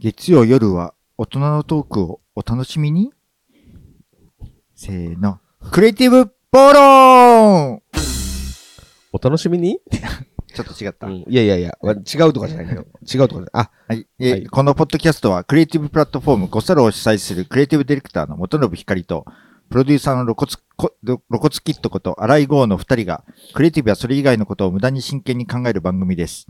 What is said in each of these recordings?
月曜夜は大人のトークをお楽しみに？せーの。クリエイティブ暴論お楽しみに、ちょっと違った。うん、いやいやいや、わ違うとかじゃないけど。違うとかじゃない。あ、はい、えはいこのポッドキャストはクリエイティブプラットフォームゴサロを主催するクリエイティブディレクターの元信光と、プロデューサーの露骨こ露骨キットこと荒井剛の二人が、クリエイティブやそれ以外のことを無駄に真剣に考える番組です。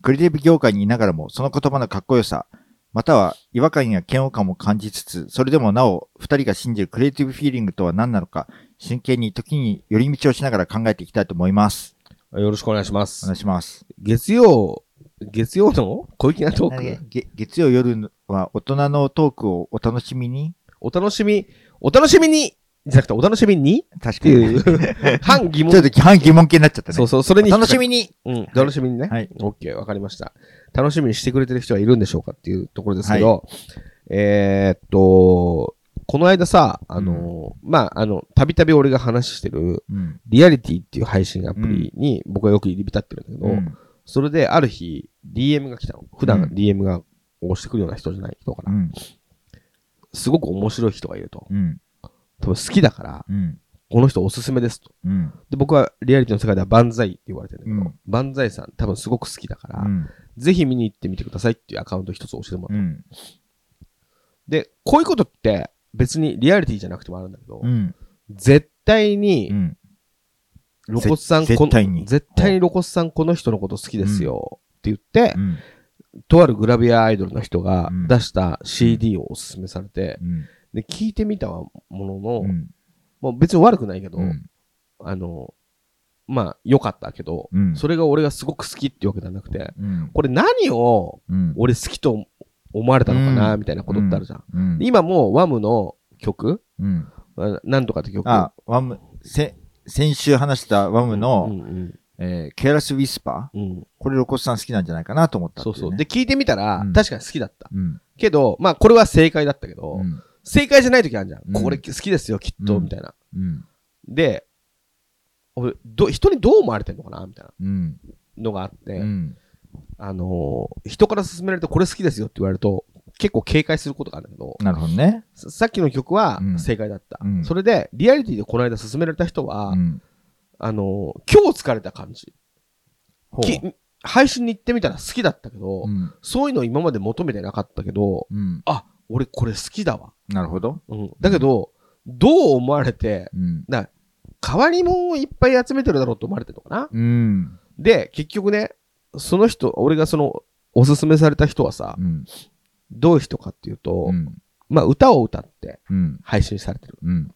クリエイティブ業界にいながらも、その言葉のかっこよさ、または違和感や嫌悪感も感じつつ、それでもなお、二人が信じるクリエイティブフィーリングとは何なのか、真剣に時に寄り道をしながら考えていきたいと思います。よろしくお願いしまおす願。いします。月曜、月曜の？小粋なトーク？げ月曜夜は大人のトークをお楽しみに？お楽しみ、お楽しみにじゃなくて、お楽しみに？確っていう、反疑問 ちょっ。と半疑問系になっちゃったね。そうそう、それに。楽しみにうん、楽しみにね。はい。オッケー、わかりました。楽しみにしてくれてる人はいるんでしょうかっていうところですけど、えーっと、この間さ、あのー、まあ、あの、たびたび俺が話してる、うん。リアリティっていう配信アプリに僕はよく入り浸ってるんだけど、うん。それである日、DM が来たの。普段うん DM が押してくるような人じゃない人かな。うん。すごく面白い人がいると。うん。多分好きだから、うん。この人おすすめですと。うん。で、僕はリアリティの世界では万歳って言われてるんだけど、うん万歳さん多分すごく好きだから、うん。ぜひ見に行ってみてくださいっていうアカウント一つ教えてもらっうん。た。で、こういうことって別にリアリティじゃなくてもあるんだけど、うん。絶対に、うん。露骨さん絶対に絶対に露骨さんこの人のこと好きですよって言って、うん。とあるグラビアアイドルの人がうん出した CD をおすすめされて、うん。で、聞いてみたものの、うん。もう別に悪くないけど、うん。あの、まあ、良かったけど、うん。それが俺がすごく好きってわけじゃなくて、うん。これ何をうん。俺好きと思われたのかな、うんみたいなことってあるじゃん。うん。今もうワムの曲、なんとかって曲。あ、ワム、せ、先週話したワムうの、んうんえー、ケアラスウィスパーうん。これ露骨さん好きなんじゃないかなと思ったね。そうそう。で、聞いてみたら、うん確かに好きだった。うん。けど、まあ、これは正解だったけど、うん。正解じゃない時あるじゃん。うんこれ好きですよ、きっと、うんみたいな。うん。で、俺、ど、人にどう思われてんのかなみたいなうん。のがあって、うん。あのー人から勧められてこれ好きですよって言われると、結構警戒することがあるんだけど、なるほどね。ささっきの曲はうん正解だった。うんそれで、リアリティでこの間勧められた人は、うん。あのー今日疲れた感じ。ほうき配信に行ってみたら好きだったけど、うん。そういうの今まで求めてなかったけど、うん。あ、俺これ好きだわ。なるほど。うん。だけど、どう思われて、うん。な、変わり者をいっぱい集めてるだろうと思われてるのかなうん。で、結局ね、その人、俺がその、おすすめされた人はさう、ん。どういう人かっていうと、うん。まあ歌を歌ってうん。配信されてる。うん。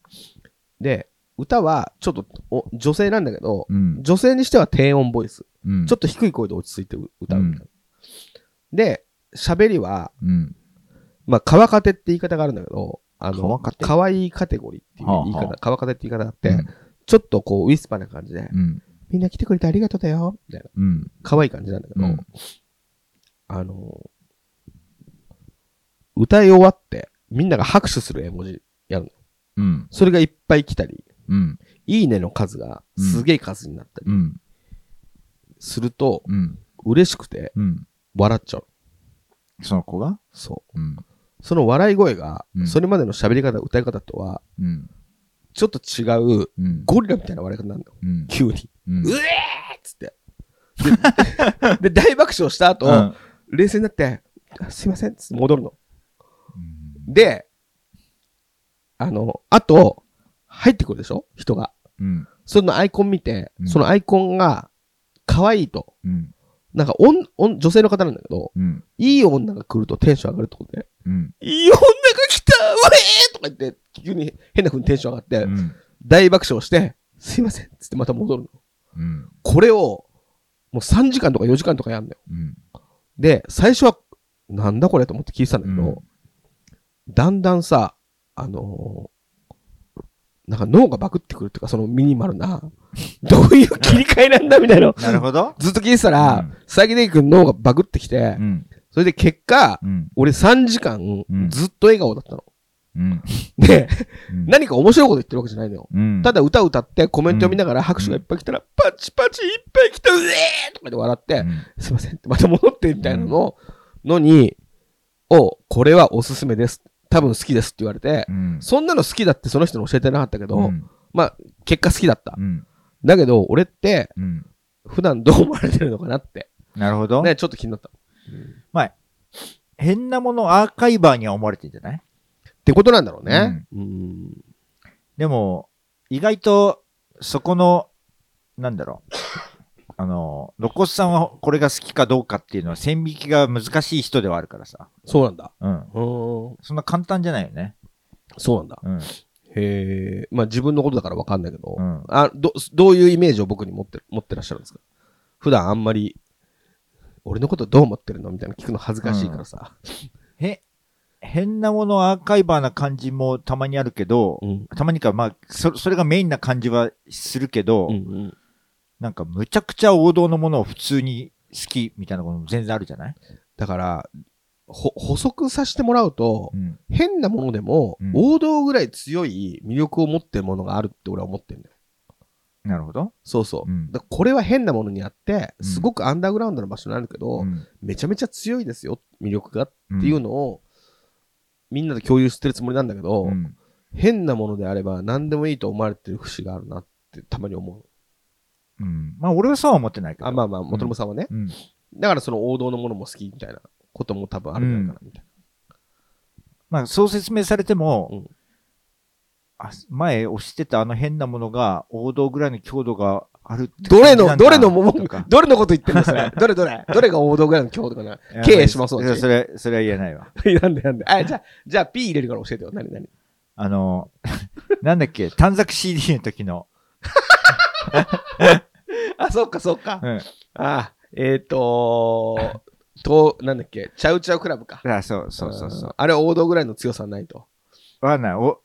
で、歌はちょっとお女性なんだけど、うん。女性にしては低音ボイス。うん。ちょっと低い声で落ち着いて歌うみたいな。で、喋りは、うん。まあ、川カテって言い方があるんだけど、あの、川カテ可愛いカテゴリーっていう言い方、はあはあ川カテって言い方があって、うんちょっとこう、ウィスパーな感じで、うん。みんな来てくれてありがとうだよ、みたいな。うん。可愛い感じなんだけど、うんあの、歌い終わって、みんなが拍手する絵文字やるの。うん。それがいっぱい来たり、うん。いいねの数がすげえ数になったりうん。すると、うん。嬉しくてうん。笑っちゃう。その子が？そう。うん。その笑い声がう、んそれまでの喋り方、歌い方とは、うん。ちょっと違う、うん。ゴリラみたいな笑い方になるの。うん。急に。うん。うえーっつって。で、で 大爆笑した後、うん冷静になって、あすいませんっつって戻るの。で、あの、あと、入ってくるでしょ？人が。うん。そのアイコン見て、うんそのアイコンが可愛いと。うん。なんか、おん、おん、女性の方なんだけど、うん。いい女が来るとテンション上がるってことで、うん。いい女が来たうえーとか言って、急に変な風にテンション上がって、うん。大爆笑して、すいませんっつってまた戻るの。うん。これを、もう3時間とか4時間とかやんのよ。うん。で、最初は、なんだこれと思って聞いてたんだけど、うんだんだんさ、あのーなんか脳がバグってくるっていうか、そのミニマルな、どういう切り替えなんだみたいなの。なるほど。ずっと聞いてたら、うん最近でくん脳がバグってきて、うん。それで結果、うん。俺3時間うんずっと笑顔だったの。うん。で、うん何か面白いこと言ってるわけじゃないのよ。うん。ただ歌歌ってコメントを見ながら拍手がいっぱい来たら、パチパチいっぱい来た、うえーとかで笑って、うんすいませんってまた戻ってみたいなの、のに、を、これはおすすめです。多分好きですって言われて、うん。そんなの好きだってその人に教えてなかったけど、うん。まあ、結果好きだったう。ん。だけど、俺って、うん。普段どう思われてるのかなって。なるほど。ね、ちょっと気になった。変なものアーカイバーには思われてんじゃない？ってことなんだろうね。うん。でも、意外と、そこの、なんだろう。あの、ロコスさんはこれが好きかどうかっていうのは線引きが難しい人ではあるからさ。そうなんだ。うん。うん。そんな簡単じゃないよね。そうなんだ。うん。へえ。まあ自分のことだからわかんないけど、うんあど、どういうイメージを僕に持って、持ってらっしゃるんですか？普段あんまり、俺のことどう思ってるのみたいな聞くの恥ずかしいからさ。へ、変なものアーカイバーな感じもたまにあるけど、うん。たまにか、まあ、そそれがメインな感じはするけど、うんうん。なんかむちゃくちゃ王道のものを普通に好きみたいなことも全然あるじゃない？だから、ほ、補足させてもらうと、うん。変なものでも、うん王道ぐらい強い魅力を持ってるものがあるって俺は思ってるんだよ。なるほど。そうそう。うんだからこれは変なものにあって、うんすごくアンダーグラウンドの場所にあるけど、うん。めちゃめちゃ強いですよ、魅力がってうんいうのを、みんなで共有してるつもりなんだけど、うん。変なものであれば何でもいいと思われてる節があるなってたまに思う。うん。まあ、俺はそうは思ってないけど。あ、まあまあ、元もさんはね。うん。だからその王道のものも好きみたいなことも多分あるんじゃないかな、みたいまあ、そう説明されても、うんあ前押してたあの変なものが王道ぐらいの強度がある。どれの、どれのもどれのこと言ってるんですか どれどれ？どれが王道ぐらいの強度かな？経営しますいやそれ、それは言えないわ。なんでなんで？あ、じゃあ、じゃあ P 入れるから教えてよ。何何？あの、なんだっけ、短冊 CD の時の、あ、そっかそっか。うん。あ、えっ、ー、とと、なんだっけ、チャウチャウクラブか。あそうそうそうそう。んあれ王道ぐらいの強さはないと。わかんない。お、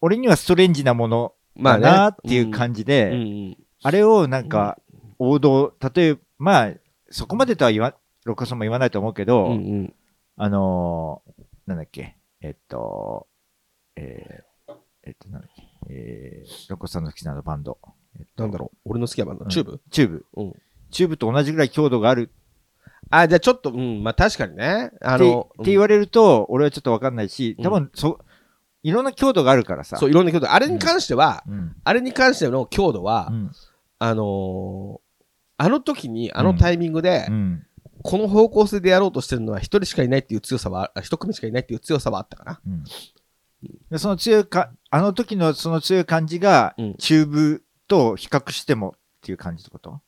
俺にはストレンジなものだなっていう感じで、うんうん。あれをなんか、王道、例えば、まあ、そこまでとは言わ、ロカさんも言わないと思うけど、うんうん。あのーなんだっけ、えっと、えー、えっと、なんだっけ、えー、ロコさんの好きなバンド。えっとなんだろう、俺の好きなバンド、チューブ？チューブ。うん。チューブと同じぐらい強度があるあ、じゃあちょっと、うん、まあ確かにね。あっての、って言われると、俺はちょっとわかんないし、多分、そ、いろんな強度があるからさ。そう、いろんな強度。あれに関しては、うん。あれに関しての強度は、うん。あのーあの時に、あのタイミングで、うん。この方向性でやろうとしてるのは一人しかいないっていう強さは、あ一組しかいないっていう強さはあったかな。うんでその強いか、あの時のその強い感じが、うんチューブと比較してもっていう感じってこと？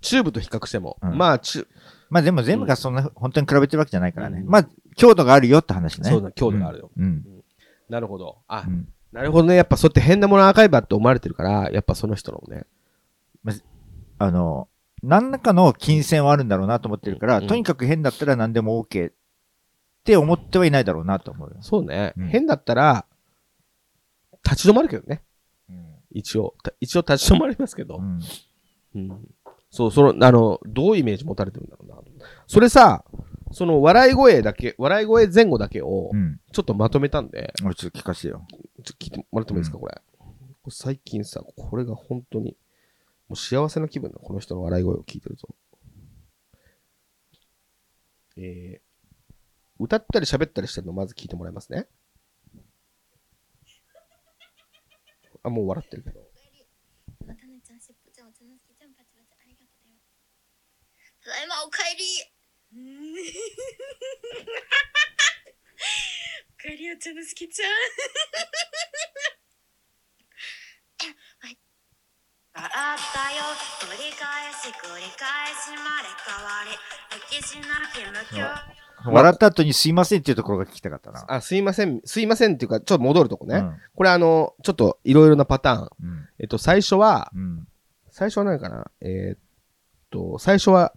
チューブと比較しても。うんまあ、チュまあでも全部がそんな、本当に比べてるわけじゃないからね。うんまあ、強度があるよって話ね。そうだ強度があるようん。なるほど。あ、うん。なるほどね。やっぱそうやって変なものアーカイバーって思われてるから、やっぱその人のね。あの、何らかの金銭はあるんだろうなと思ってるから、うんとにかく変だったら何でも OK って思ってはいないだろうなと思うよ。そうね。うん変だったら、立ち止まるけどね。うん。一応。た一応立ち止まりますけど。うん。うんそう、その、あの、どうイメージ持たれてるんだろうな。それさ、その笑い声だけ、笑い声前後だけをう、ん。ちょっとまとめたんで、俺ちょっと聞かせてよ。ちょっと聞いてもらってもいいですか、これ。これ最近さ、これが本当に、もう幸せな気分だ、この人の笑い声を聞いてると。えー、歌ったり喋ったりしてるのまず聞いてもらいますね。あ、もう笑ってるけど。タネちゃん、しっぽちゃん、お茶のすきちゃん、パチパチ、ありがとうだよ。ただいま、おかえり。おかえり、お茶のすきちゃん。洗ったよ、繰り返し繰り返しまれ変わり、歴史なき無教。笑った後にすいませんっていうところが聞きたかったな。あ、すいません、すいませんっていうか、ちょっと戻るとこね。うんこれあの、ちょっといろいろなパターン。うん。えっと、最初は、うん。最初は何かな？えーっと、最初は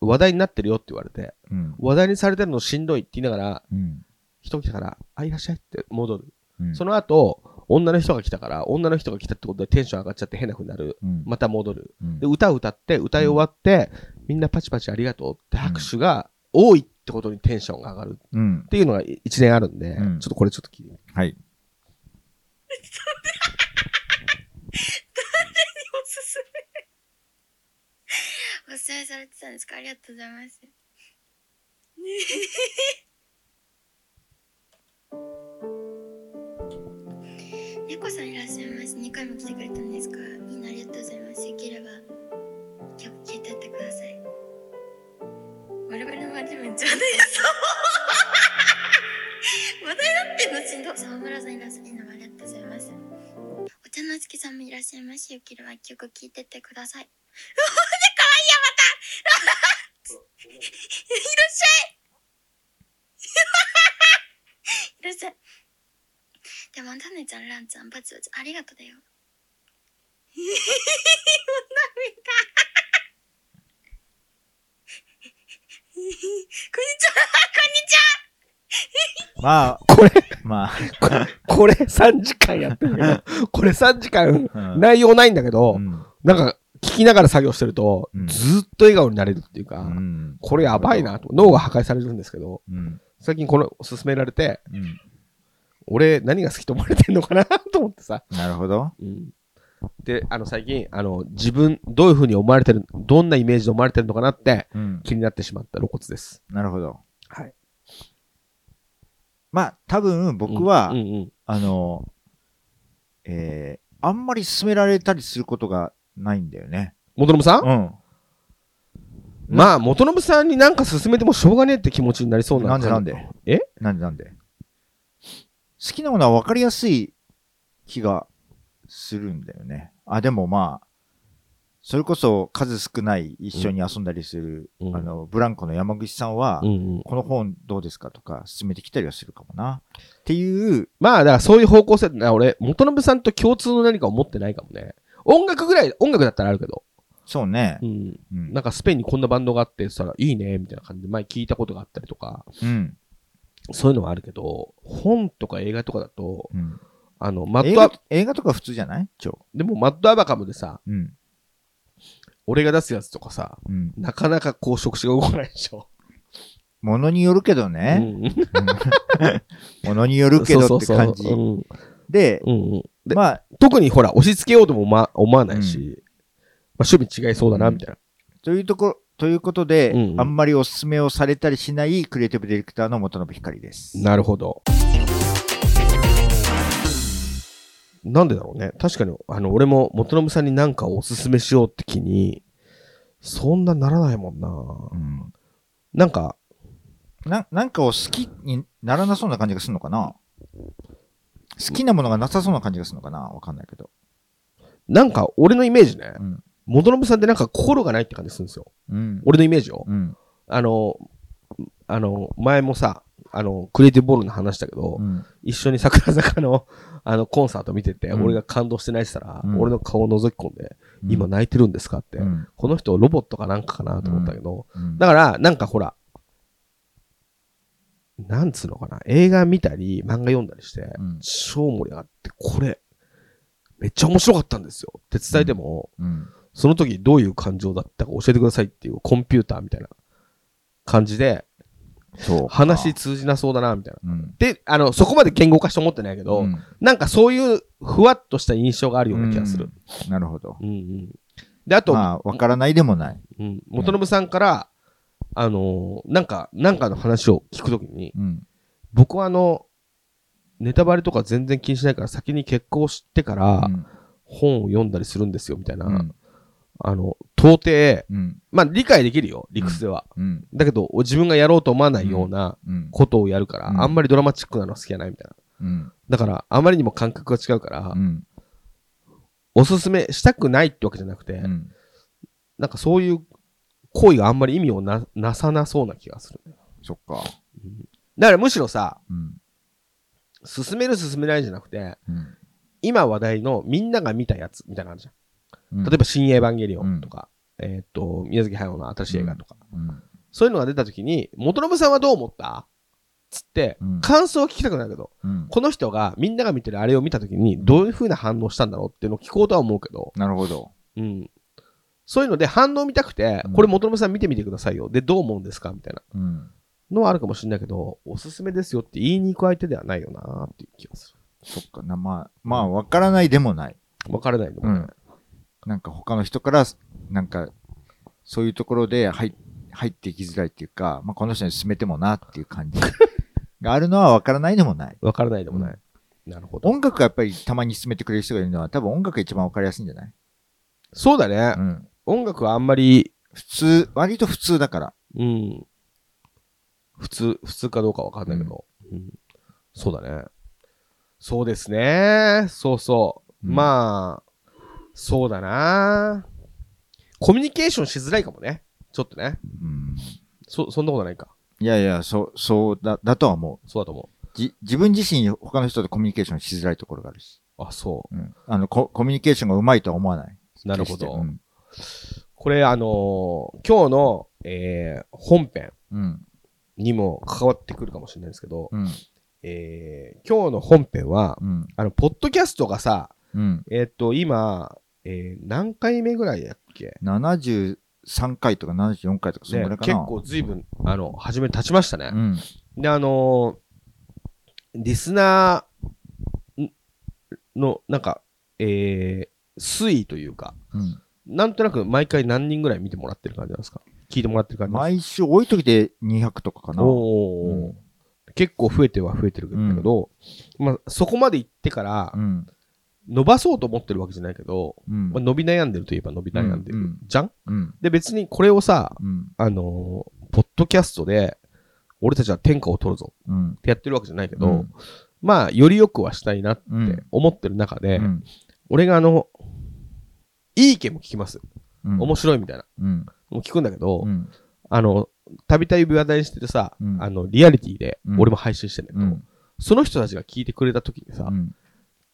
話題になってるよって言われて、うん。話題にされてるのしんどいって言いながら、うん。人来たから、あ、いらっしゃいって戻る。うん。その後、女の人が来たから、女の人が来たってことでテンション上がっちゃって変な風になる。うん。また戻る。うんで、歌を歌って、歌い終わって、みんなパチパチありがとうって拍手が多いってことにテンションが上がるうんっ。ていうのが一年あるんで、うんちょっとこれちょっと聞いて。はい。おすすめ。おすすめされてたんですか？ありがとうございます。猫さんいらっしゃいます。2回も来てくれたんですか？みんなありがとうございます。よければ曲聴いてってください。我々の街めっちゃ話題そう。話題になってんのしんど。沢村さんいらっしゃいま。ありがとうございます。お茶の月さんもいらっしゃいます。よければ曲聴いてってください。う わ、かわいいや、またいらっしゃいいらっしゃい。でも、タネちゃん、ランちゃん、バツバツ、ありがとうだよ。涙。こんにちは、こんにちはまあ、これ、まあこれ3時間やってるけど、これ3時間、内容ないんだけど、うんなんか、聞きながら作業してると、ずっと笑顔になれるっていうか、うんこれやばいなと。脳が破壊されるんですけど、うん最近この勧められて、うん俺何が好きと思われてんのかなと思ってさ。なるほど。で、あの最近、あの、自分、どういう風に思われてる、どんなイメージで思われてるのかなってうん。気になってしまった露骨です。なるほど。はい。まあ、多分僕は、うんうんあの、えー、あんまり勧められたりすることがないんだよね。元信さん、うん。まあ、元信さんになんか勧めてもしょうがねえって気持ちになりそうな。なんでなんで？え？なんでなんで？好きなものは分かりやすい気がするんだよね。あ、でもまあ、それこそ数少ない一緒に遊んだりする、うんあの、ブランコの山口さんは、うんうん。この本どうですかとか勧めてきたりはするかもな。っていう、まあ、だからそういう方向性って、俺、元信さんと共通の何かを持ってないかもね。音楽ぐらい、音楽だったらあるけど。そうねう。ん。うん。なんかスペインにこんなバンドがあってさ、いいね、みたいな感じで前聞いたことがあったりとか、うん。そういうのはあるけど、本とか映画とかだと、うん。あの、マッ映ドア画、映画とか普通じゃない？超。でもマッドアバカムでさ、うん。俺が出すやつとかさ、うん。なかなかこう触手が動かないでしょ。ものによるけどね。うん。ものによるけどって感じそう。そうそうで、うん。うんうん。で、まあ、特にほら、押し付けようとも思わ思わないし、まあ趣味違いそうだな、みたいな。というところ、ということで、うんうんあんまりお勧めをされたりしないクリエイティブディレクターの元信光です。なるほど。なんでだろうね。確かに、あの、俺も元信さんに何かをおすすめしようって気に、そんなならないもんな。うんなんか、な、なんかを好きにならなそうな感じがするのかな？好きなものがなさそうな感じがするのかな？わかんないけど。なんか俺のイメージねう、ん。元信さんってなんか心がないって感じするんですよ。うん。俺のイメージよ。うん。あの、あの、前もさ、あの、クリエイティブボールの話だけど、うん。一緒に桜坂の、あの、コンサート見てて、うん俺が感動して泣いてたら、うん俺の顔を覗き込んで、今泣いてるんですかって、うん。この人ロボットかなんかかなと思ったけど、うん。だから、なんかほら、なんつうのかな、映画見たり、漫画読んだりして、うん超盛り上がって、これ、めっちゃ面白かったんですよって伝えても、うん。その時どういう感情だったか教えてくださいっていうコンピューターみたいな感じで。話通じなそうだな、みたいな。うん。で、あの、そこまで言語化して思ってないけど、うんなんかそういうふわっとした印象があるような気がする。うんなるほど。うんうん。で、あと、まあ、わからないでもない。うん、元信さんから、あのーなんか、なんかの話を聞くときに、うん。僕はあの、ネタバレとか全然気にしないから先に結婚してからうん本を読んだりするんですよ、みたいな。うん。あの、到底、うん。まあ理解できるよ、理屈では。うん。だけど、自分がやろうと思わないようなうん。ことをやるから、うんあんまりドラマチックなの好きじゃないみたいな。うん。だから、あまりにも感覚が違うから、うん。おすすめしたくないってわけじゃなくて、うん。なんかそういう行為があんまり意味をななさなそうな気がする。そっか。だからむしろさ、うん。進める進めないじゃなくて、うん。今話題のみんなが見たやつみたいなのあるじゃん。うん例えば、新エヴァンゲリオンとか、えーっと、宮崎駿の新しい映画とか、うん。そういうのが出た時に、元信さんはどう思った？つって、うん感想を聞きたくなるけど、うん。この人がみんなが見てるあれを見た時に、どういう風な反応したんだろうっていうのを聞こうとは思うけど、なるほど。うん。そういうので反応見たくて、うんこれ元信さん見てみてくださいよ。で、どう思うんですか？みたいなうん。のはあるかもしれないけど、おすすめですよって言いに行く相手ではないよなっていう気がすそっかな。まあ、まあ、わからないでもない。る。わからないのもねうん。なんか他の人から、なんか、そういうところで入入っていきづらいっていうか、まあ、この人に進めてもなっていう感じ があるのは分からないでもない。わからないでもない。なるほど。音楽がやっぱりたまに進めてくれる人がいるのは多分音楽が一番分かりやすいんじゃない？そうだねう。ん。音楽はあんまり、普通、割と普通だから。うん。普通、普通かどうかわかんないけど。うんそうだね。そうですね。そうそう。うんまあ、そうだな。コミュニケーションしづらいかもね。ちょっとね。うん。そ、そんなことないか。いやいや、そう、そうだ、だとは思う。そうだと思じ、自分自身他の人とコミュニケーションしづらいところがあるし。う。あ、そうん。あの、ココミュニケーションが上手いとは思わない。う。なるほど。決してうん。これ、あのー今日の、えー本編うん。にも関わってくるかもしれないんですけど、うん。えー今日の本編は、うん。あの、ポッドキャストがさ、うん。えっ、と、今、えー何回目ぐらいだっけ？73回とか74回とか、そのねぐらいかな。結構随分、あの、始め立ちましたねう。ん。で、あのーリスナーんの、なんか、えー推移というか、うん。なんとなく毎回何人ぐらい見てもらってる感じなんですか？聞いてもらってる感じ毎週多い時で200とかかかな。おーうん結構増えては増えてるけど、まあ、そこまで行ってからう、ん。伸ばそうと思ってるわけじゃないけど、うんまあ、。伸び悩んでるといえば伸び悩んでる。うんうんじゃん？うん。で、別にこれをさ、うん。あのーポッドキャストで、俺たちは天下を取るぞうん。ってやってるわけじゃないけど、うんまあ、より良くはしたいなっうんて思ってる中で、うん。俺があの、いい意見も聞きます。うん。面白いみたいな。うん。もう聞くんだけど、うん。あの、たびたび話題にしててさ、うんあの、リアリティでうん俺も配信してんだけど、うん。その人たちが聞いてくれた時にさ、うん。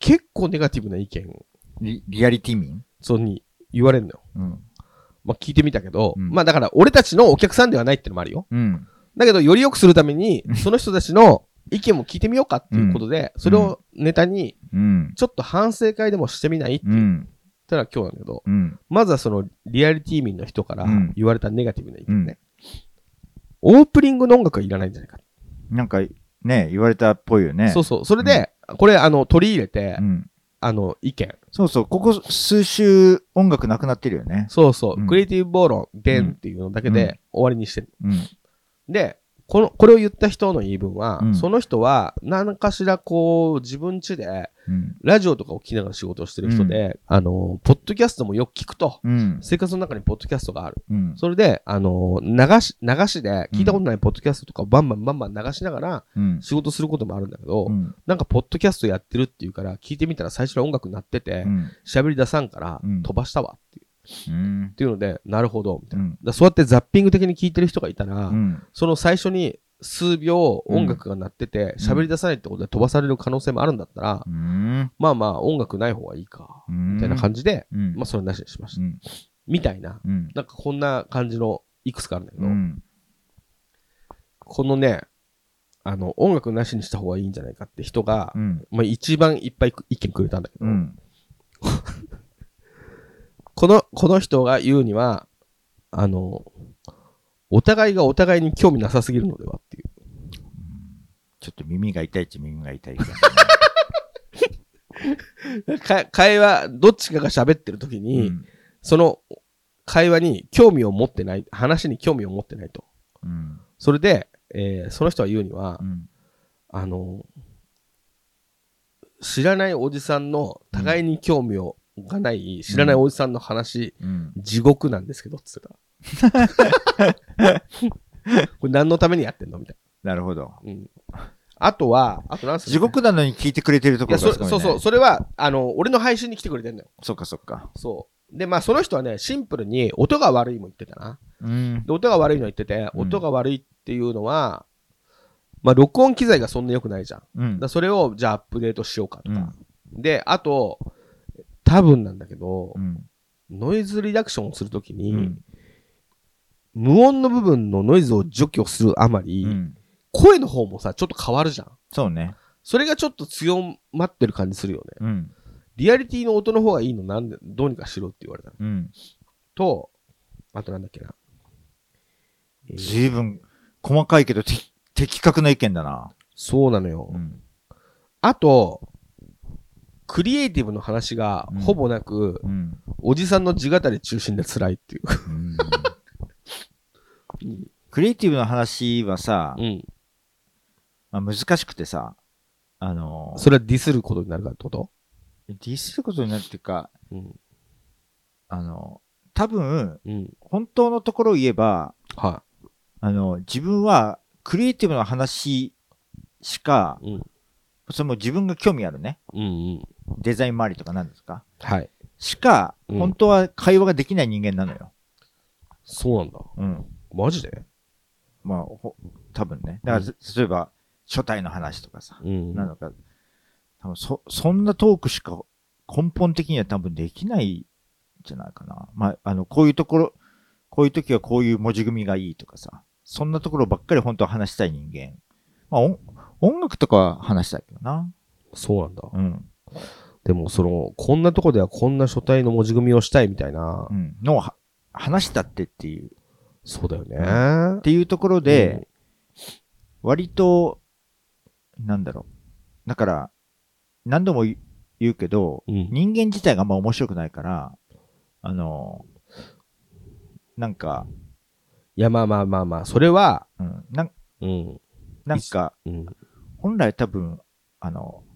結構ネガティブな意見、リリアリティ民？そうに言われるのよ。うん。まあ聞いてみたけど、うんまあだから俺たちのお客さんではないってのもあるよ。うん。だけどより良くするために、その人たちの意見も聞いてみようかっていうことで、それをネタに、うん。ちょっと反省会でもしてみないってう言っん。たら今日なんだけど、うん。まずはそのリアリティ民の人からうん言われたネガティブな意見ね。オープニングの音楽はいらないんじゃないか。なんか、ね、言われたっぽいよね。そうそう。それで、これあの取り入れて、うん。あの意見。そうそう。ここ数週音楽なくなってるよね。そうそう。うんクリエイティブ暴論、でんっていうのだけうんで終わりにしてる。うん。で、この、これを言った人の言い分は、うんその人は何かしらこう自分家でうん。ラジオとかを聞きながら仕事をしてる人で、あの、ポッドキャストもよく聞くと。うん。生活の中にポッドキャストがある。うん。それで、あの、流し、流しで聞いたことないポッドキャストとかをバンバンバンバン流しながらうん。仕事することもあるんだけど、うん。なんかポッドキャストやってるっていうから聞いてみたら最初の音楽鳴っててう、ん。喋り出さんからうん飛ばしたわっていう。うんっ。ていうので、なるほど、みたいな。うん。だそうやってザッピング的に聞いてる人がいたら、うん。その最初に数秒音楽が鳴ってて喋、り出さないってことで飛ばされる可能性もあるんだったら、うん。まあまあ音楽ない方がいいか、うん。みたいな感じで、うん。まあそれなしにしました。うん。みたいな、うん。なんかこんな感じのいくつかあるんだけど、うん。このね、あの、音楽なしにした方がいいんじゃないかって人が、うん。まあ一番いっぱい意見くれたんだけど、うん。この、この人が言うには、あの、お互いがお互いに興味なさすぎるのではっていう。ちょっと耳が痛いっちゃ耳が痛い。か会話、どっちかが喋ってる時に、うんその会話に興味を持ってない、話に興味を持ってないと。うん。それで、えーその人は言うにはう、ん。あの、知らないおじさんの互いに興味を、がない、知らないおじさんの話、うん。地獄なんですけど、つってた。これ何のためにやってんのみたいなるほど。な。うん。あとは、あと何する地獄なのに聞いてくれてるところがすごい、ね。そうそう、それは、あの、俺の配信に来てくれてんだよ。そっかそっか。そう。で、まあ、その人はね、シンプルに音が悪いも言ってたな。うん。で音が悪いの言ってて、うん音が悪いっていうのは、まあ、録音機材がそんな良くないじゃん。だかうんら。それを、じゃあアップデートしようかとか。で、あと、多分なんだけど、うん。ノイズリダクションをするときに、うん無音の部分のノイズを除去するあまり、うん。声の方もさ、ちょっと変わるじゃん。そうね。それがちょっと強まってる感じするよね。うん。リアリティの音の方がいいのなんで、どうにかしろって言われた。と、あとなんだっけな。えーずいぶん細かいけどて的確な意見だな。そうなのよ。うん。あと、クリエイティブの話がうんほぼなく、うん。おじさんの地語り中心で辛いっていう。うんクリエイティブの話はさ、うん。まあ、難しくてさ、あの、それはディスることになるかってこと？ディスることになるっていうか、うん。あの、多分、うん。本当のところを言えば、はあの、自分はクリエイティブの話しか。それも自分が興味あるね。うんうん。デザイン周りとか何ですか？はい。しか、うん本当は会話ができない人間なのよ。そうなんだ。うん。マジで？まあ、ほ多分ね。だから、うん例えば、初対の話とかさ、うん。なのか、多分そ、そんなトークしか根本的には多分できないんじゃないかな。まあ、あの、こういうところ、こういう時はこういう文字組みがいいとかさ、そんなところばっかり本当は話したい人間。まあ、音音楽とかは話したいけどな。そうなんだ。うん。でも、その、こんなとこではこんな書体の文字組みをしたいみたいなう。ん。のをは話したってっていう、そうだよね。っていうところで、割と、なんだろう。だから、何度も言うけど、うん、うん。人間自体があんま面白くないから、あの、なんか、いや、まあまあまあまあ、それは、うん、なんうん。なんか、うん。本来多分、あの、み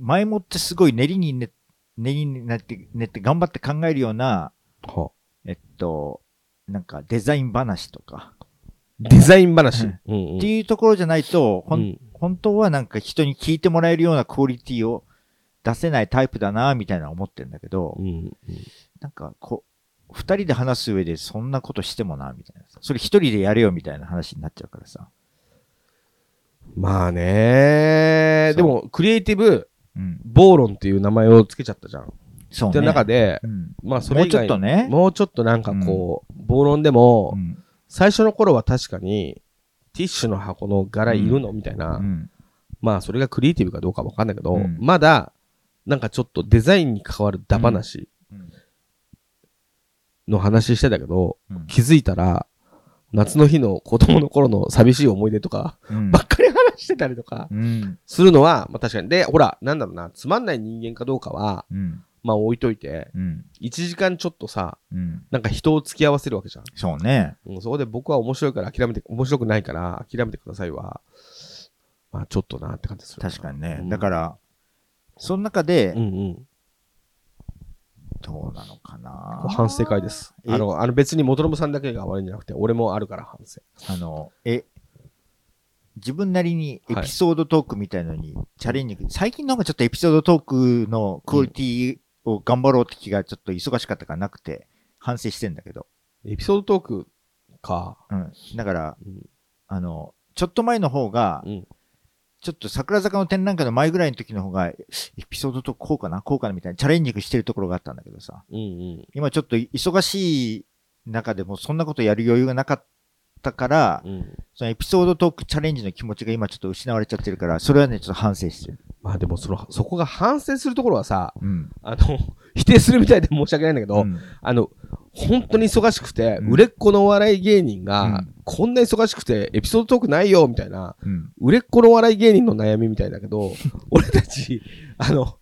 前もってすごい練りに練練りになって、練って頑張って考えるような、はえっと、なんかデザイン話とか、デザイン話？うんうんうんっていうところじゃないと、ほんうん本当はなんか人に聞いてもらえるようなクオリティを出せないタイプだな、みたいな思ってんだけど、うんなんかこう、二人で話す上でそんなことしてもな、みたいなさ。それ一人でやれよ、みたいな話になっちゃうからさ。まあねでも、クリエイティブ、うん。暴論っていう名前をつけちゃったじゃん。そうね。って中で、うん。まあそれ以外もうちょっとね。もうちょっとなんかこう、暴論でも、うん。最初の頃は確かに、ティッシュの箱の柄いるのみたいな、うん。まあそれがクリエイティブかどうかわかんないけど、うんまだ、なんかちょっとデザインに関わるダ話うんの話してたけど、うん気づいたら、夏の日の子供の頃の寂しい思い出とか、うんばっかり話してたりとか、うん。するのは、まあ確かに。で、ほら、なんだろうな、つまんない人間かどうかは、うん。まあ置いといて、うん。1時間ちょっとさ、うん。なんか人を付き合わせるわけじゃん。そうね。うん、そこで僕は面白いから諦めて、面白くないから諦めてくださいは、まあちょっとなって感じする。確かにね。うんだから、その中でう、んうん。どうなのかな反省会です。え？あの、あの別に元信さんだけが悪いんじゃなくて、俺もあるから反省。あの、え、自分なりにエピソードトークみたいのにチャレンジ、最近の方がちょっとエピソードトークのクオリティを頑張ろうって気がちょっと忙しかったからなくて、反省してんだけど。エピソードトークか。うん。だから、うん。あの、ちょっと前の方が、うん。ちょっと桜坂の展覧会の前ぐらいの時の方が、エピソードトークこうかなこうかなみたいなチャレンジしてるところがあったんだけどさ。うんうん。今ちょっと忙しい中でもそんなことやる余裕がなかったから、うん。そのエピソードトークチャレンジの気持ちが今ちょっと失われちゃってるから、それはね、ちょっと反省してる。まあでもその、そこが反省するところはさ、うん。あの、否定するみたいで申し訳ないんだけど、うんあの、本当に忙しくて、うん売れっ子のお笑い芸人うがん、こんな忙しくてエピソードトークないよ、みたいな、うん。売れっ子のお笑い芸人の悩みみたいだけど、俺たち、あの、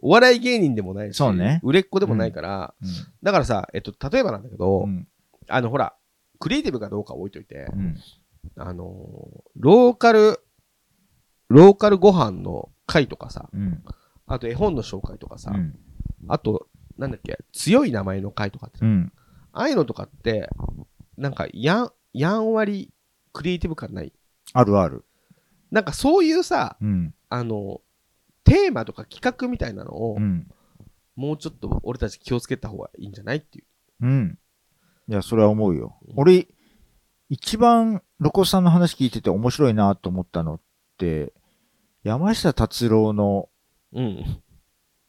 お笑い芸人でもないし、そうね売れっ子でもないから、だからさ、えっと、例えばなんだけど、うん。あの、ほら、クリエイティブかどうか置いといて、うん。あのー、ローカル、ローカルご飯の会とかさ、うん。あと絵本の紹介とかさ、うん。あと、なんだっけ、強い名前の会とかって、うん。ああいうのとかって、なんか、やん、やんわりクリエイティブ感ない？あるある。なんかそういうさ、うん。あの、テーマとか企画みたいなのを、うん。もうちょっと俺たち気をつけた方がいいんじゃないっていう。うん。いや、それは思うようん。俺、一番、ロコさんの話聞いてて面白いなと思ったのって、山下達郎の、うん。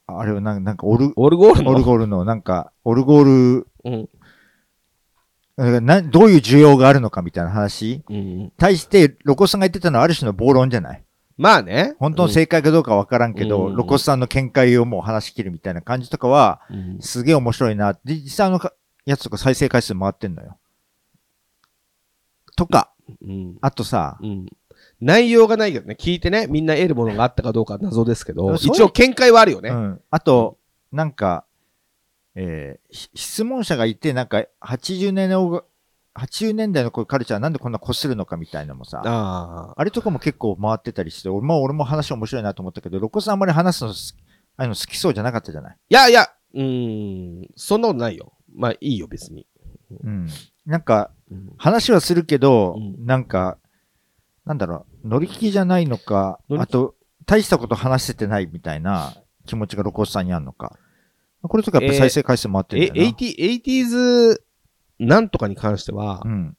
あれはなんなんかオル、オルゴールの？オルゴールの、なんか、オルゴール、うん。などういう需要があるのかみたいな話？うん。対して、ロコさんが言ってたのはある種の暴論じゃない？まあね。本当の正解かどうかわからんけど、うんロコさんの見解をもう話し切るみたいな感じとかは、うんすげえ面白いな。で、実際あのかやつとか再生回数回ってんのよ。とか、うん。あとさ、うん。内容がないけどね、聞いてね、みんな得るものがあったかどうかは謎ですけど、そういう一応見解はあるよね。うん。あと、なんか、えーし質問者がいて、なんか、80年代80年代のこういうカルチャーなんでこんなこするのかみたいなのもさ、ああ。あれとかも結構回ってたりして、俺も俺も話面白いなと思ったけど、ロコさんあんまり話すの好き、あの好きそうじゃなかったじゃない？いやいや、うーん、そんなことないよ。まあいいよ、別に。うん。なんか、うん話はするけど、うんなんか、なんだろう、乗り気じゃないのかあと、大したこと話せてないみたいな気持ちがロコさんにあるのか。これとかやっぱ再生回数回ってるえ、んだよな。80、80s なんとかに関しては、うん。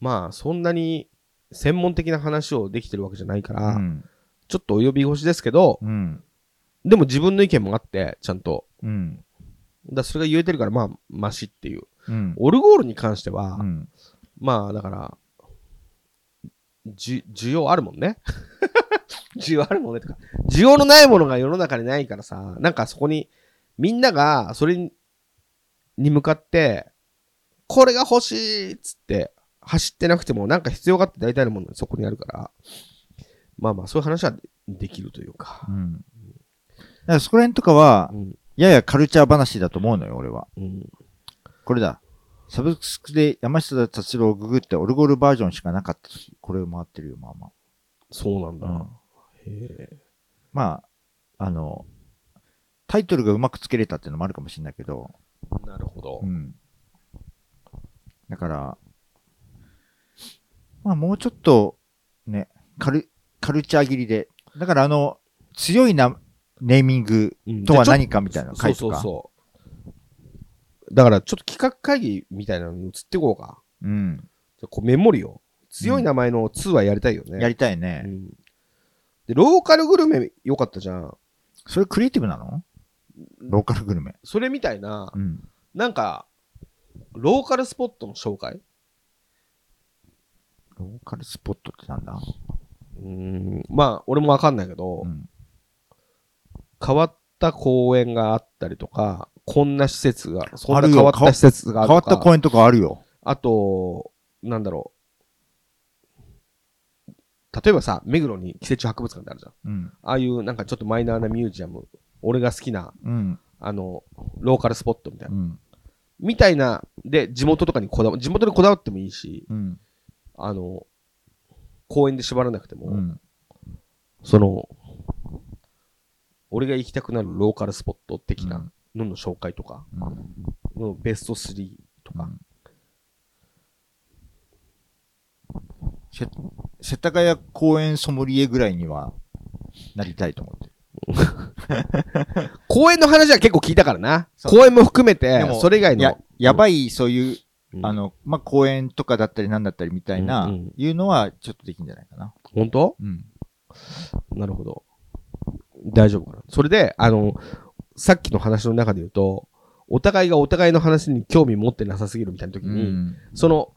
まあそんなに専門的な話をできてるわけじゃないから、うん。ちょっと及び腰ですけど、うん。でも自分の意見もあって、ちゃんと。うん。だそれが言えてるから、まあ、マシっていう。うん。オルゴールに関しては、うん。まあ、だから、じ、需要あるもんね。需要あるもんねとか。需要のないものが世の中にないからさ、なんかそこに、みんながそれにに向かって、これが欲しいっつって、走ってなくても、なんか必要があって大体のものがそこにあるから、まあまあ、そういう話はできるというかう。ん。だからそこら辺とかはう、ん。ややカルチャー話だと思うのよ、俺は。うん。これだ。サブスクで山下達郎をググってオルゴールバージョンしかなかった時、これを回ってるよ、まあまそうなんだ。あ。うん。へえ。まあ、あの、タイトルがうまくつけれたっていうのもあるかもしれないけど、なるほどう。ん。だから、まあもうちょっと、ね、カル、カルチャー切りで、だからあの、強いな、ネーミングうんとは何かみたいなの書いとか。そうそうそう。だから、ちょっと企画会議みたいなのに移っていこうか。うん。じゃあこうメモリを。強い名前の2はやりたいよね。やりたいうね。ん。で、ローカルグルメよかったじゃん。それクリエイティブなの？ローカルグルメ。それみたいなう、ん。なんか、ローカルスポットの紹介？ローカルスポットってなんだ？うーん。まあ、俺もわかんないけど、うん。変わった公園があったりとか、こんな施設が、そんな変わった施設があ変るとか。わった公園とかあるよ。あと、なんだろう。例えばさ、目黒に季節博物館ってあるじゃん。うん。ああいうなんかちょっとマイナーなミュージアム、俺が好きな、うん。あの、ローカルスポットみたいうな。ん。みたいな、で、地元とかにこだわ、地元にこだわってもいいし、うん。あの、公園で縛らなくても、うん。その、俺が行きたくなるローカルスポット的なのの紹介とか、うんのベスト3とか、せ世田谷公園ソムリエぐらいにはなりたいと思ってる。公園の話は結構聞いたからな。そう公園も含めてでも、それ以外の。や、やばい、そういう、うんあの、まあ、公園とかだったりなんだったりみたいな、うんうんいうのはちょっとできるんじゃないかな。本当？うん。なるほど。大丈夫かな。それで、あの、さっきの話の中で言うと、お互いがお互いの話に興味持ってなさすぎるみたいな時うに、ん。その、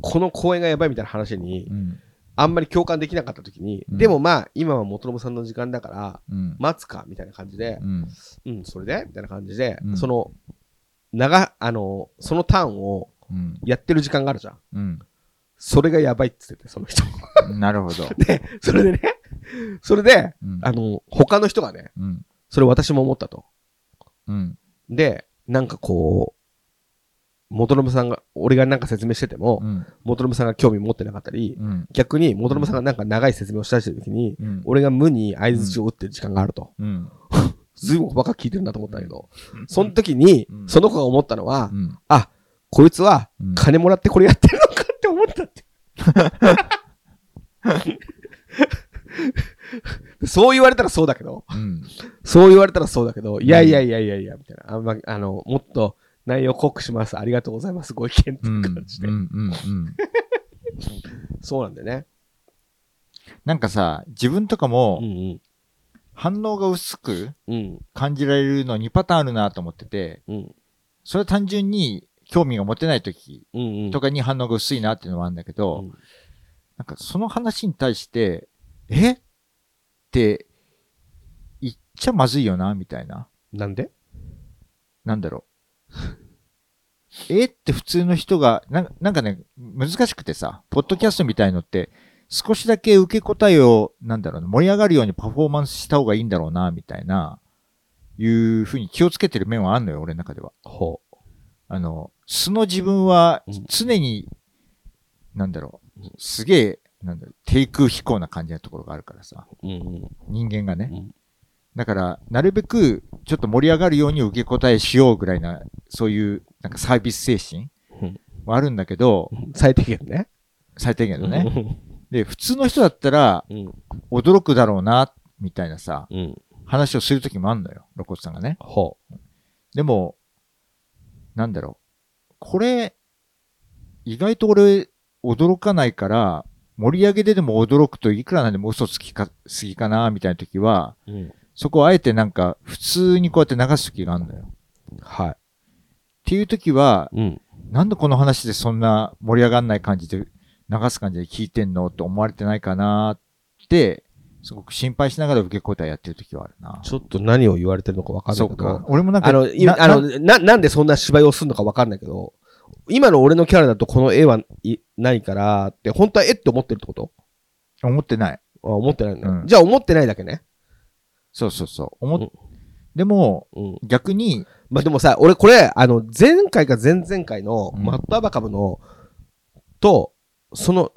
この公園がやばいみたいな話にう、ん。あんまり共感できなかった時に、うんでもまあ、今は元信さんの時間だから、うん。待つか、みたいな感じで、うん。うん、それでみたいな感じで、うんその、長、あの、そのターンをうん。やってる時間があるじゃん。うん。それがやばいって言ってて、その人。なるほど。で、それでね、それで、うん。あの、他の人がね、うん。それ私も思ったと。うん。で、なんかこう、元信さんが、俺がなんか説明してても、うん。元信さんが興味持ってなかったり、うん。逆に元信さんがなんか長い説明をしたりしてる時に、うん。俺が無に合図を打ってる時間があると。うん。ずいぶん細かく聞いてるなと思ったけど、その時にう、んその子が思ったのは、うん。あ、こいつはうん金もらってこれやってるのかって思ったって。そう言われたらそうだけど、うん。そう言われたらそうだけど、いやいやいやいやいや、みたいな。あんま、あの、もっと内容濃くします。ありがとうございます。ご意見って感じで。うん。うん。うん。そうなんだよね。なんかさ、自分とかもうん反応が薄くうん。うん。感じられるの2パターンあるなと思ってて、うん。それは単純に興味が持てない時うんうん。とかに反応が薄いなっていうのはあるんだけど、うんなんかその話に対して、え？って言っちゃまずいよな、みたいな。なんで？なんだろう。え？って普通の人が、なんなんかね、難しくてさ、ポッドキャストみたいのって、少しだけ受け答えを、なんだろうな、盛り上がるようにパフォーマンスした方がいいんだろうな、みたいな、いうふうに気をつけてる面はあんのよ、俺の中では。ほあの、素の自分はうん常に、なんだろう、すげえ、なんだ低空飛行な感じのところがあるからさ、うんうん人間がね。うんだから、なるべく、ちょっと盛り上がるように受け答えしようぐらいな、そういう、なんかサービス精神うんはあるんだけど、最低限ね。最低限のね。で、普通の人だったら、うん。驚くだろうな、みたいなさ、うん。話をするときもあんのよ、露骨さんがね。ほでも、なんだろう。これ、意外と俺、驚かないから、盛り上げででも驚くといくらなんでも嘘つきか、すぎかな、みたいな時は、う。うん。そこをあえてなんか、普通にこうやって流す時があるのよ。っはていう時は、い。うん。なんでこの話でそんな盛り上がんない感じで、流す感じで聞いてんのって思われてないかなって、すごく心配しながら受け答えやってる時はあるな。ちょっと何を言われてるのか分かんないけどそっか。。俺もなんか、あの、いなあの、な、なんでそんな芝居をするのか分かんないけど、今の俺のキャラだとこの絵はいないからって、本当は絵って思ってるってこと？思ってない。あ思ってないんだ、うんじゃあ思ってないだけね。そうそうそう。思っうんでも、うん。逆に、まあ、でもさ、俺これ、あの、前回か前々回のうんマットアバカブの、と、その、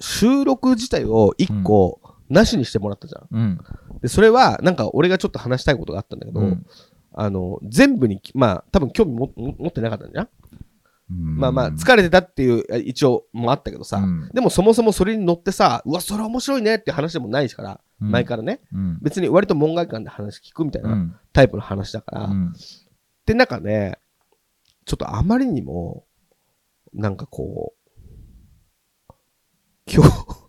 収録自体を一個、なしにしてもらったじゃん。うん。で、それは、なんか俺がちょっと話したいことがあったんだけど、うんあの、全部に、まあ、多分興味もも持ってなかったんじゃんまあまあ、れ疲れてたっていう、え一応もあったけどさ、うんでもそもそもそれに乗ってさ、うわ、それ面白いねって話でもないから、前からね、うん。別に割と門外観で話聞くみたいなうん。タイプの話だから、うん。で、なんかね、ちょっとあまりにも、なんかこう、協、